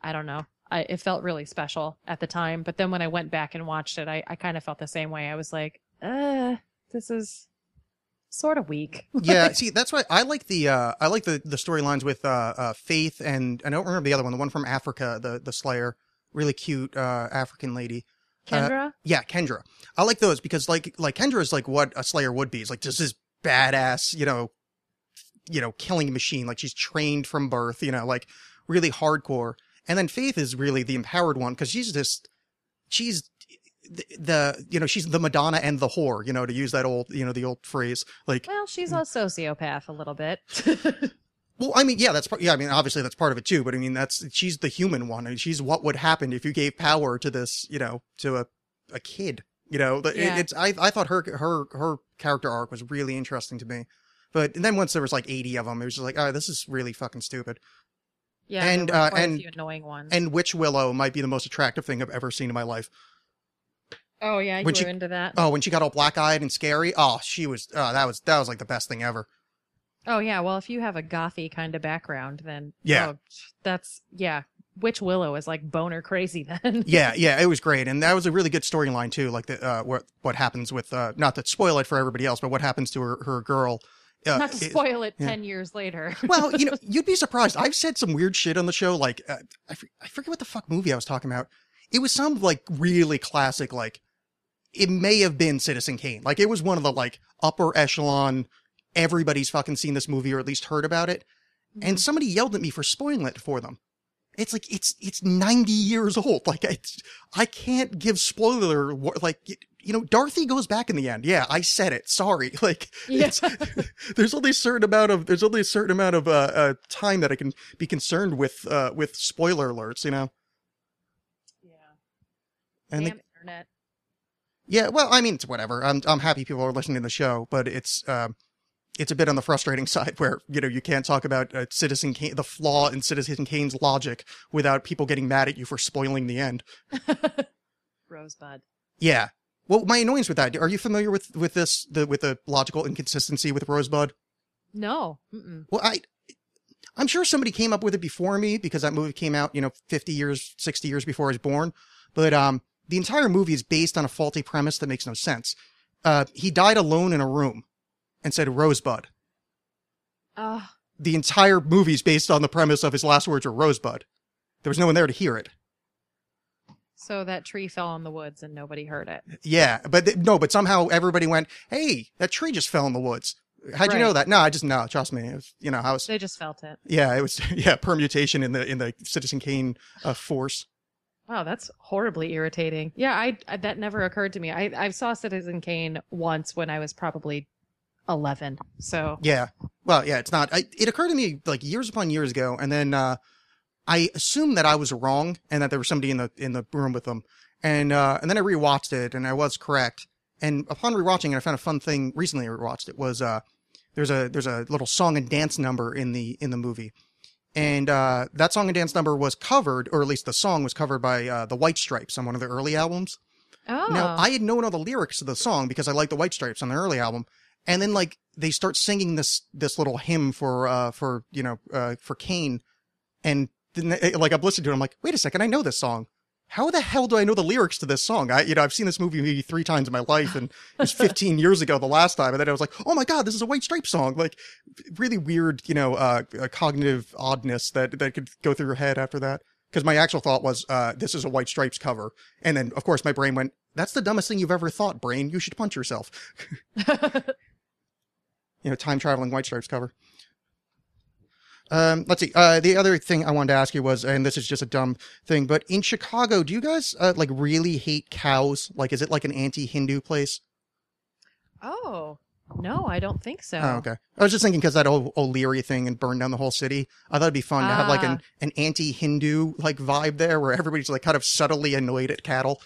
I don't know, I it felt really special at the time. But then when I went back and watched it, I I kind of felt the same way. I was like, uh, this is sort of weak. <laughs> yeah, see, that's why I like the uh I like the the storylines with uh, uh Faith and I don't remember the other one, the one from Africa, the the Slayer, really cute uh African lady. Kendra, Yeah, Kendra. I like those because like like Kendra is like what a Slayer would be. It's like just this badass, you know, you know, killing machine. Like she's trained from birth, you know, like really hardcore. And then Faith is really the empowered one because she's just she's the, the you know she's the Madonna and the whore. You know, to use that old you know the old phrase. Like well, she's a sociopath a little bit. <laughs> Well, I mean, yeah, that's part. Yeah, I mean, obviously that's part of it too. But I mean, that's she's the human one. I mean, she's what would happen if you gave power to this, you know, to a a kid. You know, the- it- it's I I thought her her her character arc was really interesting to me. But then once there was like eighty of them, it was just like, oh, this is really fucking stupid. Yeah, And, there were uh, and- a few annoying ones. And Witch Willow might be the most attractive thing I've ever seen in my life. oh yeah, you when were she- into that. Oh, when she got all black eyed and scary, oh, she was. Oh, that was that was like the best thing ever. Oh yeah, well if you have a gothy kind of background, then Yeah. oh, that's yeah. Witch Willow is like boner crazy <laughs> then. Yeah, yeah, it was great, and that was a really good storyline too. Like the uh, what what happens with uh, not to spoil it for everybody else, but what happens to her her girl. Uh, Not to spoil it yeah. ten years later. <laughs> well, you know, you'd be surprised. I've said some weird shit on the show. Like, uh, I, I forget what the fuck movie I was talking about. It was some like really classic, like, it may have been Citizen Kane. Like, it was one of the like upper echelon, everybody's fucking seen this movie or at least heard about it. And somebody yelled at me for spoiling it for them. It's like, it's, it's 90 years old. Like, it's, I can't give spoiler, like, you know, Dorothy goes back in the end. Yeah, I said it. Sorry. <laughs> Like, Yeah. <laughs> there's only a certain amount of there's only a certain amount of uh, uh time that I can be concerned with uh with spoiler alerts, you know. yeah. And Damn the- internet. yeah, well, I mean, it's whatever. I'm I'm happy people are listening to the show, but it's um it's a bit on the frustrating <laughs> side where you know you can't talk about uh, Citizen Kane, the flaw in Citizen Kane's logic without people getting mad at you for spoiling the end. Rosebud. Yeah. Well, my annoyance with that. Are you familiar with with this the with the logical inconsistency with Rosebud? No. Mm-mm. Well, I, I'm sure somebody came up with it before me because that movie came out, you know, 50 years, 60 years before I was born. But um, the entire movie is based on a faulty premise that makes no sense. Uh, he died alone in a room and said Rosebud. Oh, The entire movie is based on the premise of his last words were Rosebud. There was no one there to hear it. So that tree fell in the woods and nobody heard it. Yeah, but th- no, but somehow everybody went, "Hey, that tree just fell in the woods." How'd you know that? No, I just no. Trust me. It was, you know, I was They just felt it. yeah, it was <laughs> yeah permutation in the in the Citizen Kane uh, force. Wow, that's horribly irritating. Yeah, I, I that never occurred to me. I I saw Citizen Kane once when I was probably eleven. So Yeah. Well, yeah, it's not. I, it occurred to me like years upon years ago, and then uh, I assumed that I was wrong and that there was somebody in the in the room with them, and uh, and then I rewatched it and I was correct. And upon rewatching it, I found a fun thing recently. I rewatched it was uh, there's a there's a little song and dance number in the in the movie, and uh, that song and dance number was covered, or at least the song was covered by uh, the White Stripes on one of their early albums. oh Now, I had known all the lyrics to the song because I liked the White Stripes on their early album. And then like they start singing this this little hymn for uh for you know uh for Kane and like I've listened to it I'm like, "Wait a second, I know this song. How the hell do I know the lyrics to this song? I you know, I've seen this movie maybe 3 times in my life and it was <laughs> 15 years ago the last time and then I was like, "Oh my god, this is a White Stripes song." Like really weird, you know, uh, uh cognitive oddness that that could go through your head after that. Because my actual thought was, uh, this is a White Stripes cover. And then, of course, my brain went, that's the dumbest thing you've ever thought, brain. You should punch yourself. <laughs> <laughs> You know, time traveling White Stripes cover. Um, let's see. Uh, the other thing I wanted to ask you was, and this is just a dumb thing, but in Chicago, do you guys uh, like really hate cows? Like, is it like an anti-Hindu place? Oh no, I don't think so. Oh, okay. I was just thinking because that old O'Leary thing and burned down the whole city. I thought it'd be fun to have like an, Ah. an anti-Hindu like vibe there, where everybody's like kind of subtly annoyed at cattle.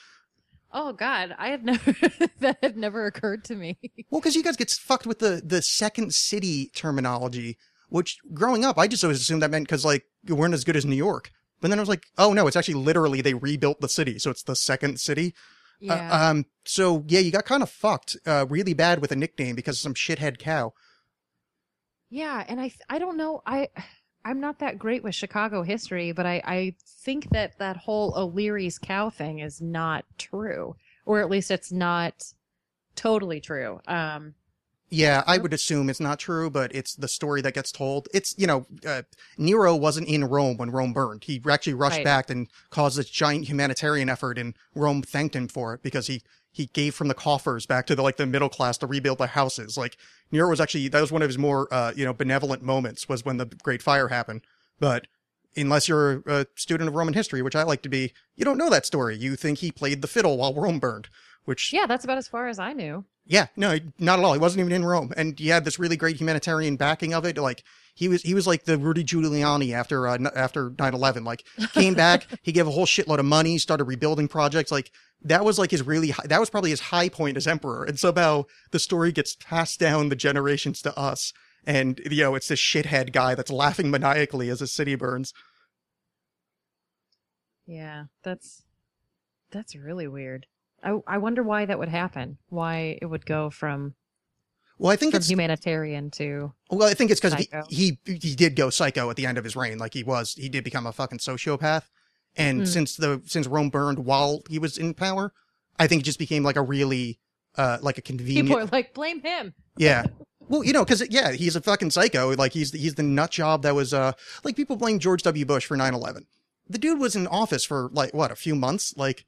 Oh God, I had <laughs> never that had never occurred to me. Well, because you guys get fucked with the the second city terminology, which growing up, I just always assumed that meant because like you weren't as good as New York. But then I was like, oh no, it's actually literally they rebuilt the city, so it's the second city. Uh, Yeah. um. So yeah, you got kind of fucked, uh, really bad with a nickname because of some shithead cow. Yeah, and I I don't know I I'm not that great with Chicago history, but I I think that that whole O'Leary's cow thing is not true, or at least it's not totally true. Um, Yeah, I would assume it's not true, but it's the story that gets told. It's, you know, uh, Nero wasn't in Rome when Rome burned. He actually rushed Right. back and caused this giant humanitarian effort, and Rome thanked him for it because he, he gave from the coffers back to the, like, the middle class to rebuild their houses. Like, Nero was actually, that was one of his more, uh, you know, benevolent moments was when the Great Fire happened. But unless you're a student of Roman history, which I like to be, you don't know that story. You think he played the fiddle while Rome burned, which yeah, that's about as far as I knew. yeah, no, not at all. He wasn't even in Rome, and he had this really great humanitarian backing of it. Like he was, he was like the Rudy Giuliani after uh, after nine eleven. Like came back, <laughs> he gave a whole shitload of money, started rebuilding projects. Like that was like his really, high, that was probably his high point as emperor. And somehow the story gets passed down the generations to us, and you know it's this shithead guy that's laughing maniacally as his city burns. Yeah, that's that's really weird. I I wonder why that would happen. Why it would go from Well, I think from it's humanitarian to Well, I think it's because he, he he did go psycho at the end of his reign. Like he was, he did become a fucking sociopath. And Mm. since the since Rome burned while he was in power, I think it just became like a really uh like a convenient. people are like blame him. yeah. Well, you know, because yeah, he's a fucking psycho. Like he's he's the nut job that was uh like people blame George W. Bush for 9-11. The dude was in office for like what a few months. Like,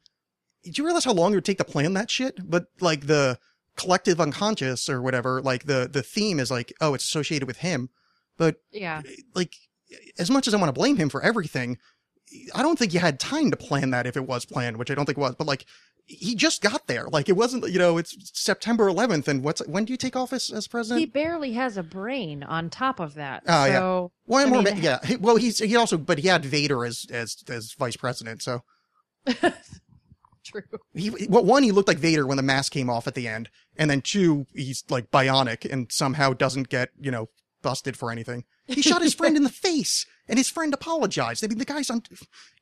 did you realize how long it would take to plan that shit? But like the collective unconscious or whatever, like the the theme is like, oh, it's associated with him. But Yeah. Eh, like as much as I want to blame him for everything, I don't think you had time to plan that if it was planned, which I don't think it was. But like he just got there. Like it wasn't, you know, it's September 11th, and what's when do you take office as president? He barely has a brain on top of that. Oh, yeah. so well, I more, mean- yeah. He- Well, he's he also, but he had Vader as as as vice president, so. <laughs> true. He, well, one, he looked like Vader when the mask came off at the end, and then two, he's like bionic and somehow doesn't get, you know, busted for anything. He shot his friend in the <laughs> face, and his friend apologized. I mean, the guy's on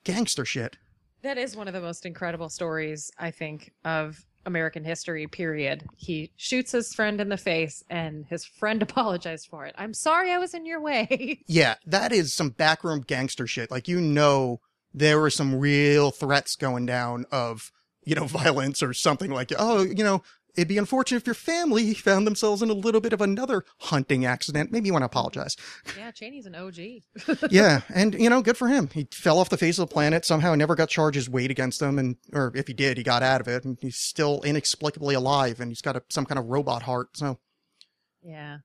gangster shit. That is one of the most incredible stories, I think, of American history, period. He shoots his friend in the face and his friend <laughs> apologized for it. I'm sorry I was in your way. <laughs> Yeah, that is some backroom gangster shit. Like, you know, there were some real threats going down of, you know, <laughs> violence or something like, oh, you know, it'd be unfortunate if your family found themselves in a little bit of another hunting accident. Maybe you want to apologize. yeah, Cheney's an OG. <laughs> yeah, and you know, good for him. He fell off the face of the planet somehow, never got charges weighed against him, and or if he did, he got out of it, and he's still inexplicably alive, and he's got a, some kind of robot heart. So yeah.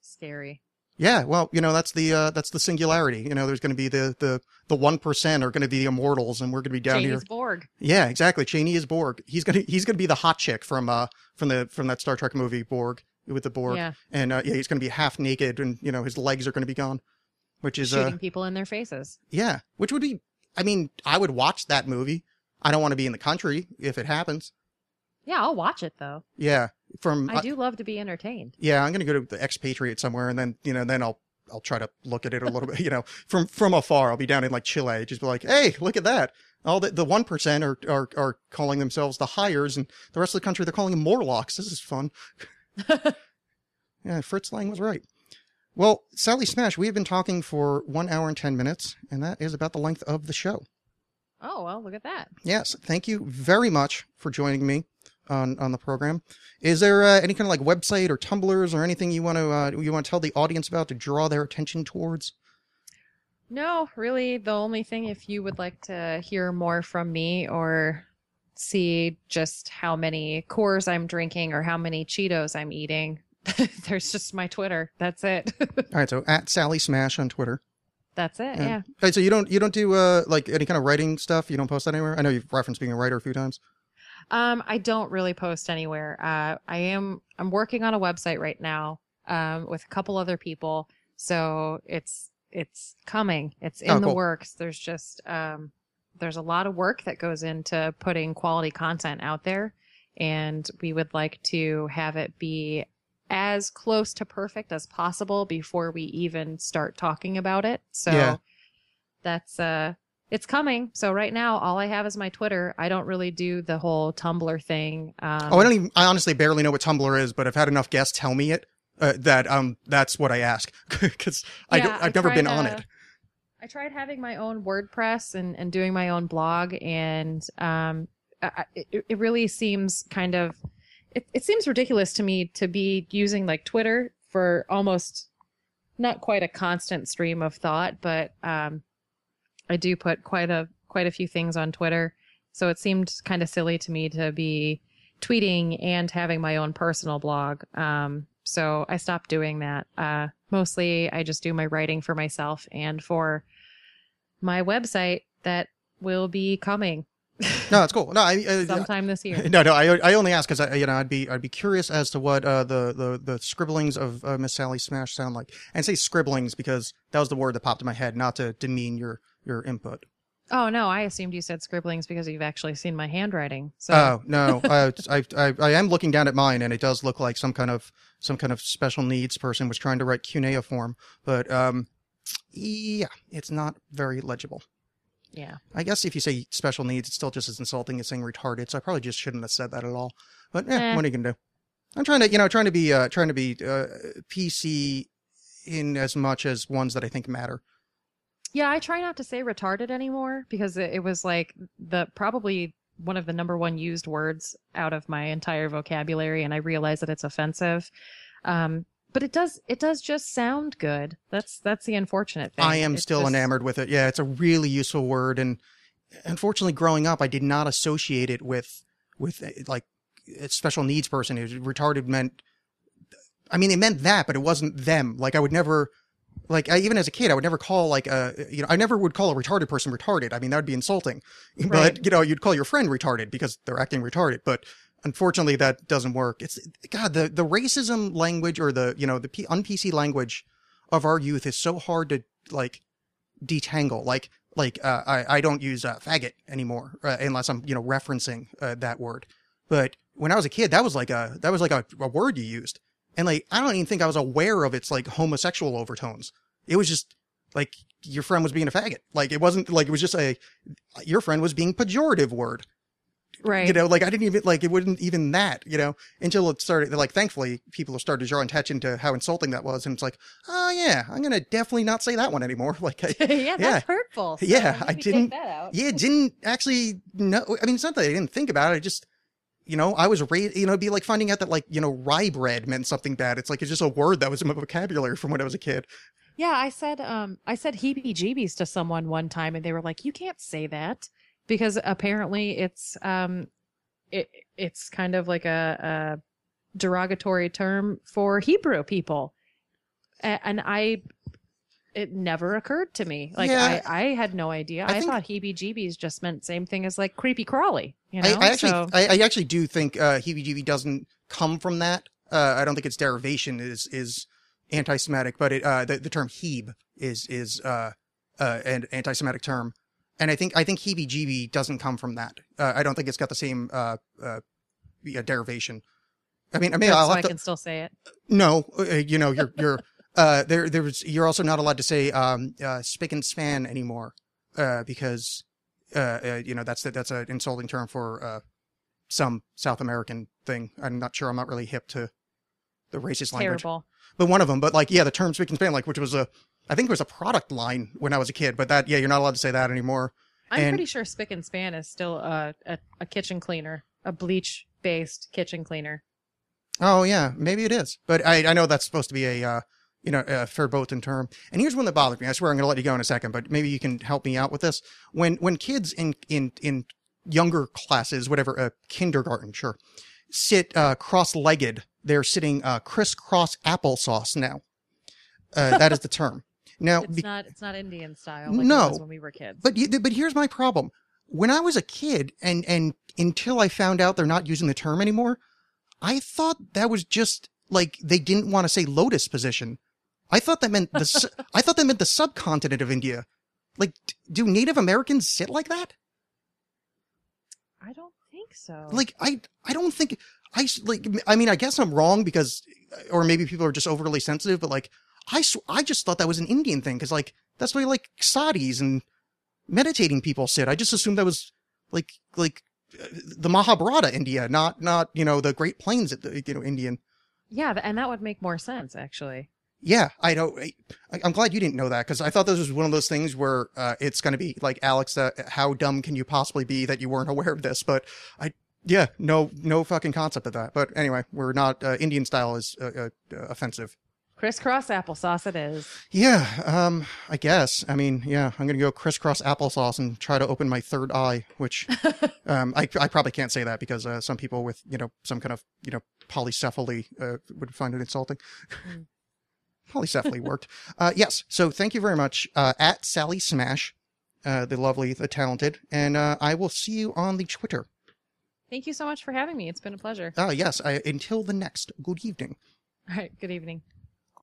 Scary. Yeah, well, you know, that's the uh, that's the singularity. You know, there's going to be the the the one percent are going to be the immortals, and we're going to be down Cheney's here. Borg. Yeah, exactly. Cheney is Borg. He's gonna he's gonna be the hot chick from uh from the from that Star Trek movie Borg with the Borg, Yeah. and uh, yeah, he's gonna be half naked, and you know, his legs are going to be gone, which is uh, Shooting people in their faces. Yeah, which would be. I mean, I would watch that movie. I don't want to be in the country if it happens. Yeah, I'll watch it though. Yeah, from I uh, do love to be entertained. yeah, I'm gonna go to the expatriate somewhere, and then you know, then I'll I'll try to look at it a little bit. <laughs> You know, from from afar, I'll be down in like Chile, just be like, hey, look at that. All the the one percent are, are are calling themselves the hires, and the rest of the country they're calling them Morlocks. This is fun. <laughs> Yeah, Fritz Lang was right. Well, Sally Smash, we have been talking for one hour and ten minutes, and that is about the length of the show. Oh, well, look at that. Yes, thank you very much for joining me on on the program. Is there uh, any kind of like website or Tumblrs or anything you want to uh, you want to tell the audience about to draw their attention towards? No, really, the only thing, if you would like to hear more from me or see just how many Coors I'm drinking or how many Cheetos I'm eating, <laughs> there's just my Twitter. That's it. <laughs> All right, so at Sally Smash on Twitter. That's it. Yeah. Yeah. Hey, so you don't you don't do uh like any kind of writing stuff? You don't post that anywhere? I know you've referenced being a writer a few times. Um, I don't really post anywhere. Uh, I am I'm working on a website right now um, with a couple other people, so it's it's coming. It's in Oh, the cool. works. There's just um, there's a lot of work that goes into putting quality content out there, and we would like to have it be as close to perfect as possible before we even start talking about it. So Yeah. that's uh it's coming. So right now, all I have is my Twitter. I don't really do the whole Tumblr thing. Um, oh, I don't even. I honestly barely know what Tumblr is, but I've had enough guests tell me it uh, that um that's what I ask <laughs> because I Yeah, don't, I've never tried, been on uh, it. I tried having my own WordPress and, and doing my own blog, and um, I, I- it, it really seems kind of it, it seems ridiculous to me to be using like Twitter for almost not quite a constant stream of thought, but um, I do put quite a quite a few things on Twitter, so it seemed kind of silly to me to be tweeting and having my own personal blog. Um, so I stopped doing that. Uh, mostly, I just do my writing for myself and for my website that will be coming No, it's cool. No, I, uh, sometime this year. <laughs> No, no, I, I only ask because I, you know, I'd be, I'd be curious as to what uh, the, the, the scribblings of uh, Miss Sally Smash sound like, and say scribblings because that was the word that popped in my head, not to demean your, your input. Oh no, I assumed you said scribblings because you've actually seen my handwriting. So Oh no, uh, I, I, I am looking down at mine, and it does look like some kind of, some kind of special needs person was trying to write cuneiform, but um, yeah, it's not very legible. Yeah, I guess if you say special needs, it's still just as insulting as saying retarded. So I probably just shouldn't have said that at all. But eh, Eh. what are you gonna do? I'm trying to, you know, trying to be, uh, trying to be uh, PC in as much as ones that I think matter. yeah. I try not to say retarded anymore because it, it was like the probably one of the number one used words out of my entire vocabulary, and I realize that it's offensive. Um, but it does it does just sound good. That's that's the unfortunate thing. I am It still just- enamored with it. Yeah, it's a really useful word, and unfortunately, growing up, I did not associate it with with uh, like a special needs person. It retarded meant. I mean, it meant that, but it wasn't them. Like I would never. Like I, even as a kid, I would never call like a you know I never would call a retarded person retarded. I mean that would be insulting. <laughs> Right. But you know you'd call your friend retarded because they're acting retarded. But unfortunately that doesn't work. It's God the the racism language or the you know the P, un PC language of our youth is so hard to like detangle. Like like uh, I I don't use uh, faggot anymore uh, unless I'm you know referencing uh, that word. But when I was a kid, that was like a that was like a, a word you used, and like I don't even think I was aware of its like homosexual overtones. It was just like your friend was being a faggot. Like it wasn't like it was just a your friend was being pejorative word. Right. You know, like I didn't even like it wouldn't even that. You know, until it started. Like thankfully, people have started drawing attention to how insulting that was, and it's like, oh yeah, I'm gonna definitely not say that one anymore. <laughs> Like I, <laughs> yeah, that's hurtful. So Yeah, I didn't- that out. yeah, didn't actually know. I mean, it's not that I didn't think about it. I just, you know, I was raised, you know, it'd be like finding out that like, you know, rye bread meant something bad. It's like, it's just a word that was in my vocabulary from when I was a kid. Yeah, I said um I said heebie-jeebies to someone one time and they were like, "You can't say that." Because apparently it's um it it's kind of like a, a derogatory term for Hebrew people. And I it never occurred to me. Like Yeah. I, I had no idea. I I, thought heebie-jeebies just meant same thing as like creepy crawly, you know? I, I actually, so, I, I actually do think, uh, heebie-jeebie doesn't come from that. Uh, I don't think its derivation is, is anti-Semitic, but it, uh, the, the term heeb is, is, uh, uh, an anti-Semitic term. And I think, I think heebie-jeebie doesn't come from that. Uh, I don't think it's got the same, uh, uh, yeah, derivation. I mean, I mean, I'll I have to, can still say it. No, uh, you know, you're you're uh there there was you're also not allowed to say um uh spick and span anymore uh because uh, uh you know that's that's an insulting term for uh some South American thing. I'm not sure. I'm not really hip to the racist language, Terrible. but one of them. But like, yeah, the term spick and span, like, which was a I think it was a product line when I was a kid. But that, yeah, you're not allowed to say that anymore. I'm And- pretty sure Spick and Span is still a, a, a kitchen cleaner, a bleach based kitchen cleaner. Oh yeah, maybe it is. But I, I know that's supposed to be a uh, you know a verboten term. And here's one that bothered me. I swear I'm going to let you go in a second, but maybe you can help me out with this. When when kids in in in younger classes, whatever, uh, kindergarten, sure, sit uh, cross-legged, they're sitting uh, crisscross applesauce now. Uh, that is the term. <laughs> Now, It's be- not. It's not Indian style. Like No. when we were kids. but but here's my problem. When I was a kid, and and until I found out they're not using the term anymore, I thought that was just like they didn't want to say lotus position. I thought that meant the <laughs> I thought that meant the subcontinent of India. Like, do Native Americans sit like that? I don't think so. Like, I I don't think I like. I mean, I guess I'm wrong because, or maybe people are just overly sensitive. But like, I sw- I just thought that was an Indian thing because like that's why like sadhus and meditating people sit. I just assumed that was like like uh, the Mahabharata India, not not you know the Great Plains you know Indian. yeah, and that would make more sense actually. Yeah, I don't. I, I'm glad you didn't know that because I thought this was one of those things where uh, it's going to be like Alex. That how dumb can you possibly be that you weren't <laughs> aware of this? But I, yeah, no, no fucking concept of that. But anyway, we're not uh, Indian style is uh, uh, offensive. Crisscross applesauce it is. Yeah, um, I guess. I mean, yeah, I'm gonna go crisscross applesauce and try to open my third eye, which <laughs> um, I I probably can't say that because uh, some people with you know some kind of you know polycephaly uh, would find it insulting. Mm. <laughs> polycephaly worked. Uh, yes. So thank you very much uh, at Sally Smash, uh, the lovely, the talented, and uh, I will see you on the Twitter. Thank you so much for having me. It's been a pleasure. Uh, yes. I, until the next. Good evening. All right. Good evening.